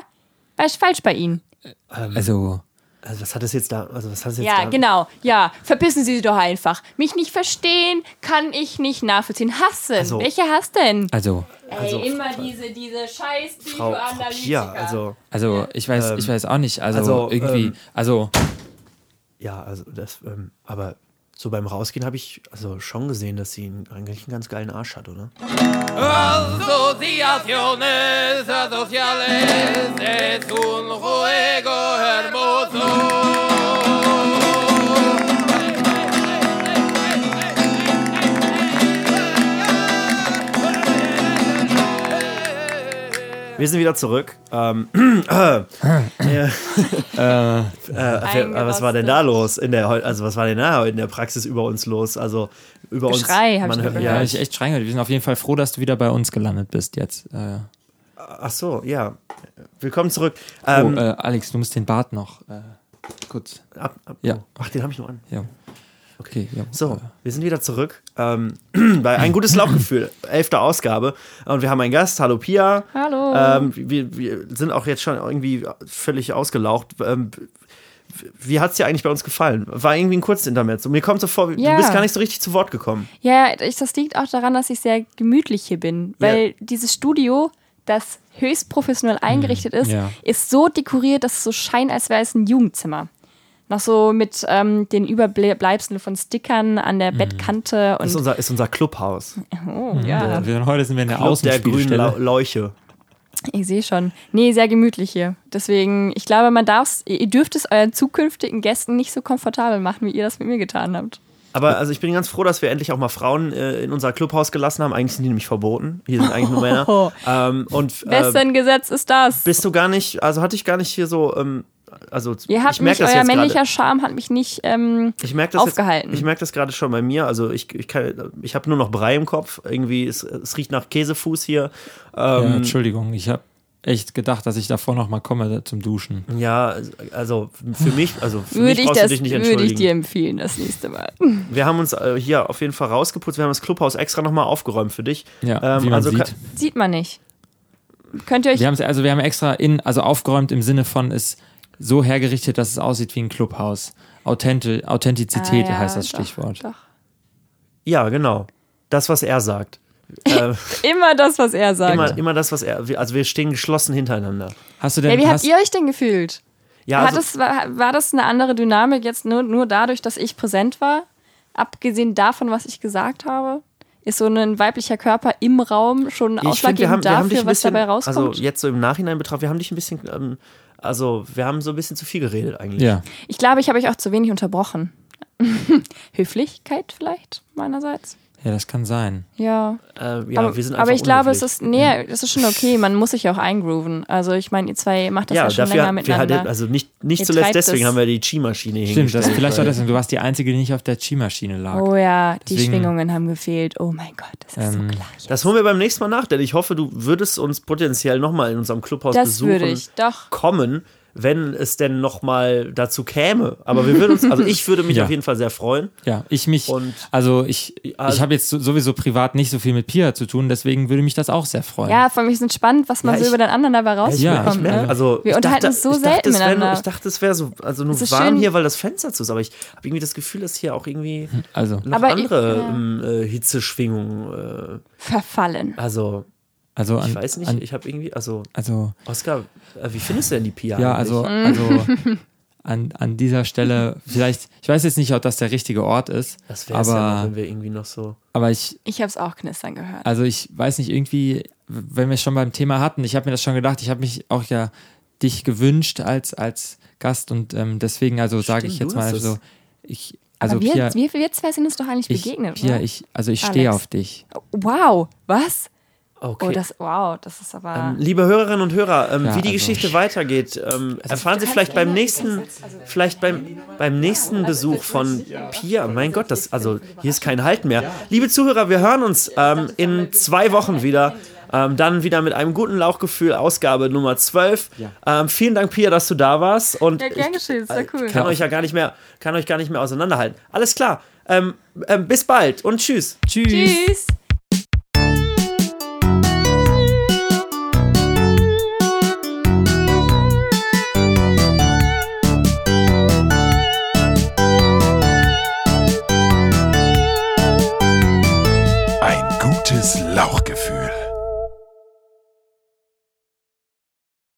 Was ist falsch bei Ihnen? Also, Also was hat es jetzt da? Also was hat es jetzt Ja, da? genau. Ja, verpissen Sie sich doch einfach. Mich nicht verstehen, kann ich nicht nachvollziehen. Hassen. Also- Welcher Hass denn? also, Ey, immer diese, diese scheiß Frau, Frau Pia, also also, ich weiß, ich weiß auch nicht. Also, also, irgendwie, ähm, also, ja, also das, ähm, aber so beim Rausgehen habe ich also schon gesehen, dass sie eigentlich einen ganz geilen Arsch hat, oder? Asociaciones sociales es un juego hermoso. Wir sind wieder zurück. Ähm, *clears throat* äh, äh, äh, was war denn da los in der, also was war denn da in der Praxis über uns los? Also über uns. Geschrei, hab ich man gehört. ja, ich echt schreien gehört. Wir sind auf jeden Fall froh, dass du wieder bei uns gelandet bist jetzt. Äh, Ach so, ja. Willkommen zurück. oh, Ähm, äh, Alex, du musst den Bart noch äh, kurz. ab, ab, ja. oh, Ach, den habe ich nur an. Ja. Okay, ja. So, wir sind wieder zurück ähm, *clears throat* bei ein gutes Lauchgefühl, *laughs* elfte Ausgabe. Und wir haben einen Gast, hallo Pia. Hallo. Ähm, wir, wir sind auch jetzt schon irgendwie völlig ausgelaucht. Ähm, wie hat es dir eigentlich bei uns gefallen? War irgendwie ein Kurzintermezzo. Mir kommt so vor, Ja. du bist gar nicht so richtig zu Wort gekommen. Ja, ich, das liegt auch daran, dass ich sehr gemütlich hier bin. Weil dieses Studio, das höchst professionell eingerichtet ist, ja. ist so dekoriert, dass es so scheint, als wäre es ein Jugendzimmer. Noch so mit ähm, den Überbleibseln von Stickern an der Bettkante Das ist und unser, ist unser Clubhaus. oh, ja, Wir, heute sind wir in der Club der grünen Leuche. ich sehe schon. Nee, sehr gemütlich hier. Deswegen, ich glaube, man darf ihr dürft es euren zukünftigen Gästen nicht so komfortabel machen, wie ihr das mit mir getan habt. Aber also ich bin ganz froh, dass wir endlich auch mal Frauen äh, in unser Clubhaus gelassen haben. Eigentlich sind die nämlich verboten. Hier sind eigentlich nur Männer. *laughs* Ähm, und äh, Wessen Gesetz ist das? bist du gar nicht, also hatte ich gar nicht hier so, ähm, also Ihr habt ich merke mich, das euer jetzt männlicher gerade. Charme hat mich nicht ähm, Ich merke das aufgehalten. Jetzt, ich merke das gerade schon bei mir. Also ich, ich, kann- ich habe nur noch Brei im Kopf. Irgendwie, es, es riecht nach Käsefuß hier. Ja, Ähm, Entschuldigung, ich habe echt gedacht, dass ich davor noch mal komme zum Duschen. ja, also für mich, also für würde mich ich, brauchst du das, dich nicht würde ich entschuldigen. dir empfehlen, das nächste Mal. Wir haben uns äh, hier auf jeden Fall rausgeputzt. Wir haben das Clubhaus extra nochmal aufgeräumt für dich. Ja, Ähm, wie man also sieht. Sieht man nicht. Könnt ihr euch. Wir haben also wir haben extra in, also aufgeräumt im Sinne von ist so hergerichtet, dass es aussieht wie ein Clubhaus. Authenti Authentizität Ah, ja, heißt das doch, Stichwort. Doch. Ja, genau. Das, was er sagt. *laughs* äh, Immer das, was er sagt. immer, immer das, was er. wir- Also wir stehen geschlossen hintereinander. Hast du denn ja, wie habt hast, ihr euch denn gefühlt? Ja, Hat also, es, war, war das eine andere Dynamik jetzt nur, nur dadurch, dass ich präsent war? Abgesehen davon, was ich gesagt habe? Ist so ein weiblicher Körper im Raum schon ausschlaggebend dafür, dich ein was bisschen, dabei rauskommt? also jetzt so im Nachhinein betrachtet, wir haben dich ein bisschen, ähm, also wir haben so ein bisschen zu viel geredet eigentlich. ja. ich glaube, ich habe euch auch zu wenig unterbrochen. *laughs* Höflichkeit vielleicht meinerseits. Ja, das kann sein. Ja. Äh, ja aber, wir sind aber ich glaube, es ist, nee, es ist schon okay. Man muss sich auch eingrooven. Also ich meine, ihr zwei macht das ja, Ja, schon dafür länger wir miteinander. halt, also nicht, nicht Ihr zuletzt deswegen es. haben wir die Chi-Maschine Stimmt, das vielleicht auch weil- deswegen. Du warst die Einzige, die nicht auf der Chi-Maschine lag. oh ja, die Deswegen- Schwingungen haben gefehlt. Oh mein Gott, das ist Ähm, so gleich. Das holen wir beim nächsten Mal nach, denn ich hoffe, du würdest uns potenziell nochmal in unserem Clubhaus Das besuchen würde ich, doch. kommen, wenn es denn nochmal dazu käme. Aber wir würden uns, also ich würde mich *laughs* Ja. auf jeden Fall sehr freuen. Ja, ich mich, Und- also ich, ich Also- habe jetzt so- sowieso privat nicht so viel mit Pia zu tun, deswegen würde mich das auch sehr freuen. Ja, vor allem ist es spannend, was man Ja, so ich- über den anderen dabei Ich, Ja, rausbekommt. ich merke, ne? also Wir ich unterhalten dachte, uns so ich dachte, selten es wär nur, miteinander. Ich dachte, es wäre so, also nur warm schön- hier, weil das Fenster zu ist. Aber ich habe irgendwie das Gefühl, dass hier auch irgendwie Also, noch Aber ich- andere ja. ähm, äh, Hitzeschwingungen. Äh, Verfallen. also also an, ich weiß nicht, An, ich habe irgendwie, also also, Oscar, äh, wie findest du denn die Pia? ja, eigentlich? also, also *laughs* an, an dieser Stelle, vielleicht, ich weiß jetzt nicht, ob das der richtige Ort ist, das wäre es ja noch, wenn wir irgendwie noch so. aber ich, Ich habe es auch knistern gehört. also ich weiß nicht, irgendwie, wenn wir es schon beim Thema hatten, ich habe mir das schon gedacht, ich habe mich auch ja dich gewünscht als, als Gast und ähm, deswegen, also sage ich jetzt mal so, ich, also Aber wir, Pia, wir, wir zwei sind uns doch eigentlich ich, begegnet, Pia, oder? ich, also ich stehe auf dich. Wow, was? Okay. Oh, das, wow, das ist aber... Ähm, liebe Hörerinnen und Hörer, ähm, Ja, wie die also- Geschichte weitergeht, ähm, erfahren Sie vielleicht beim nächsten, vielleicht beim, beim nächsten Besuch von Pia. Mein Gott, das, also hier ist kein Halt mehr. Liebe Zuhörer, wir hören uns ähm, in zwei Wochen wieder. Ähm, dann wieder mit einem guten Lauchgefühl, Ausgabe Nummer 12. Ähm, vielen Dank, Pia, dass du da warst. Und ja, gern ich geschehen, ist ja cool. kann euch ja gar nicht mehr, kann euch gar nicht mehr auseinanderhalten. Alles klar. Ähm, ähm, bis bald und tschüss. Tschüss. Tschüss.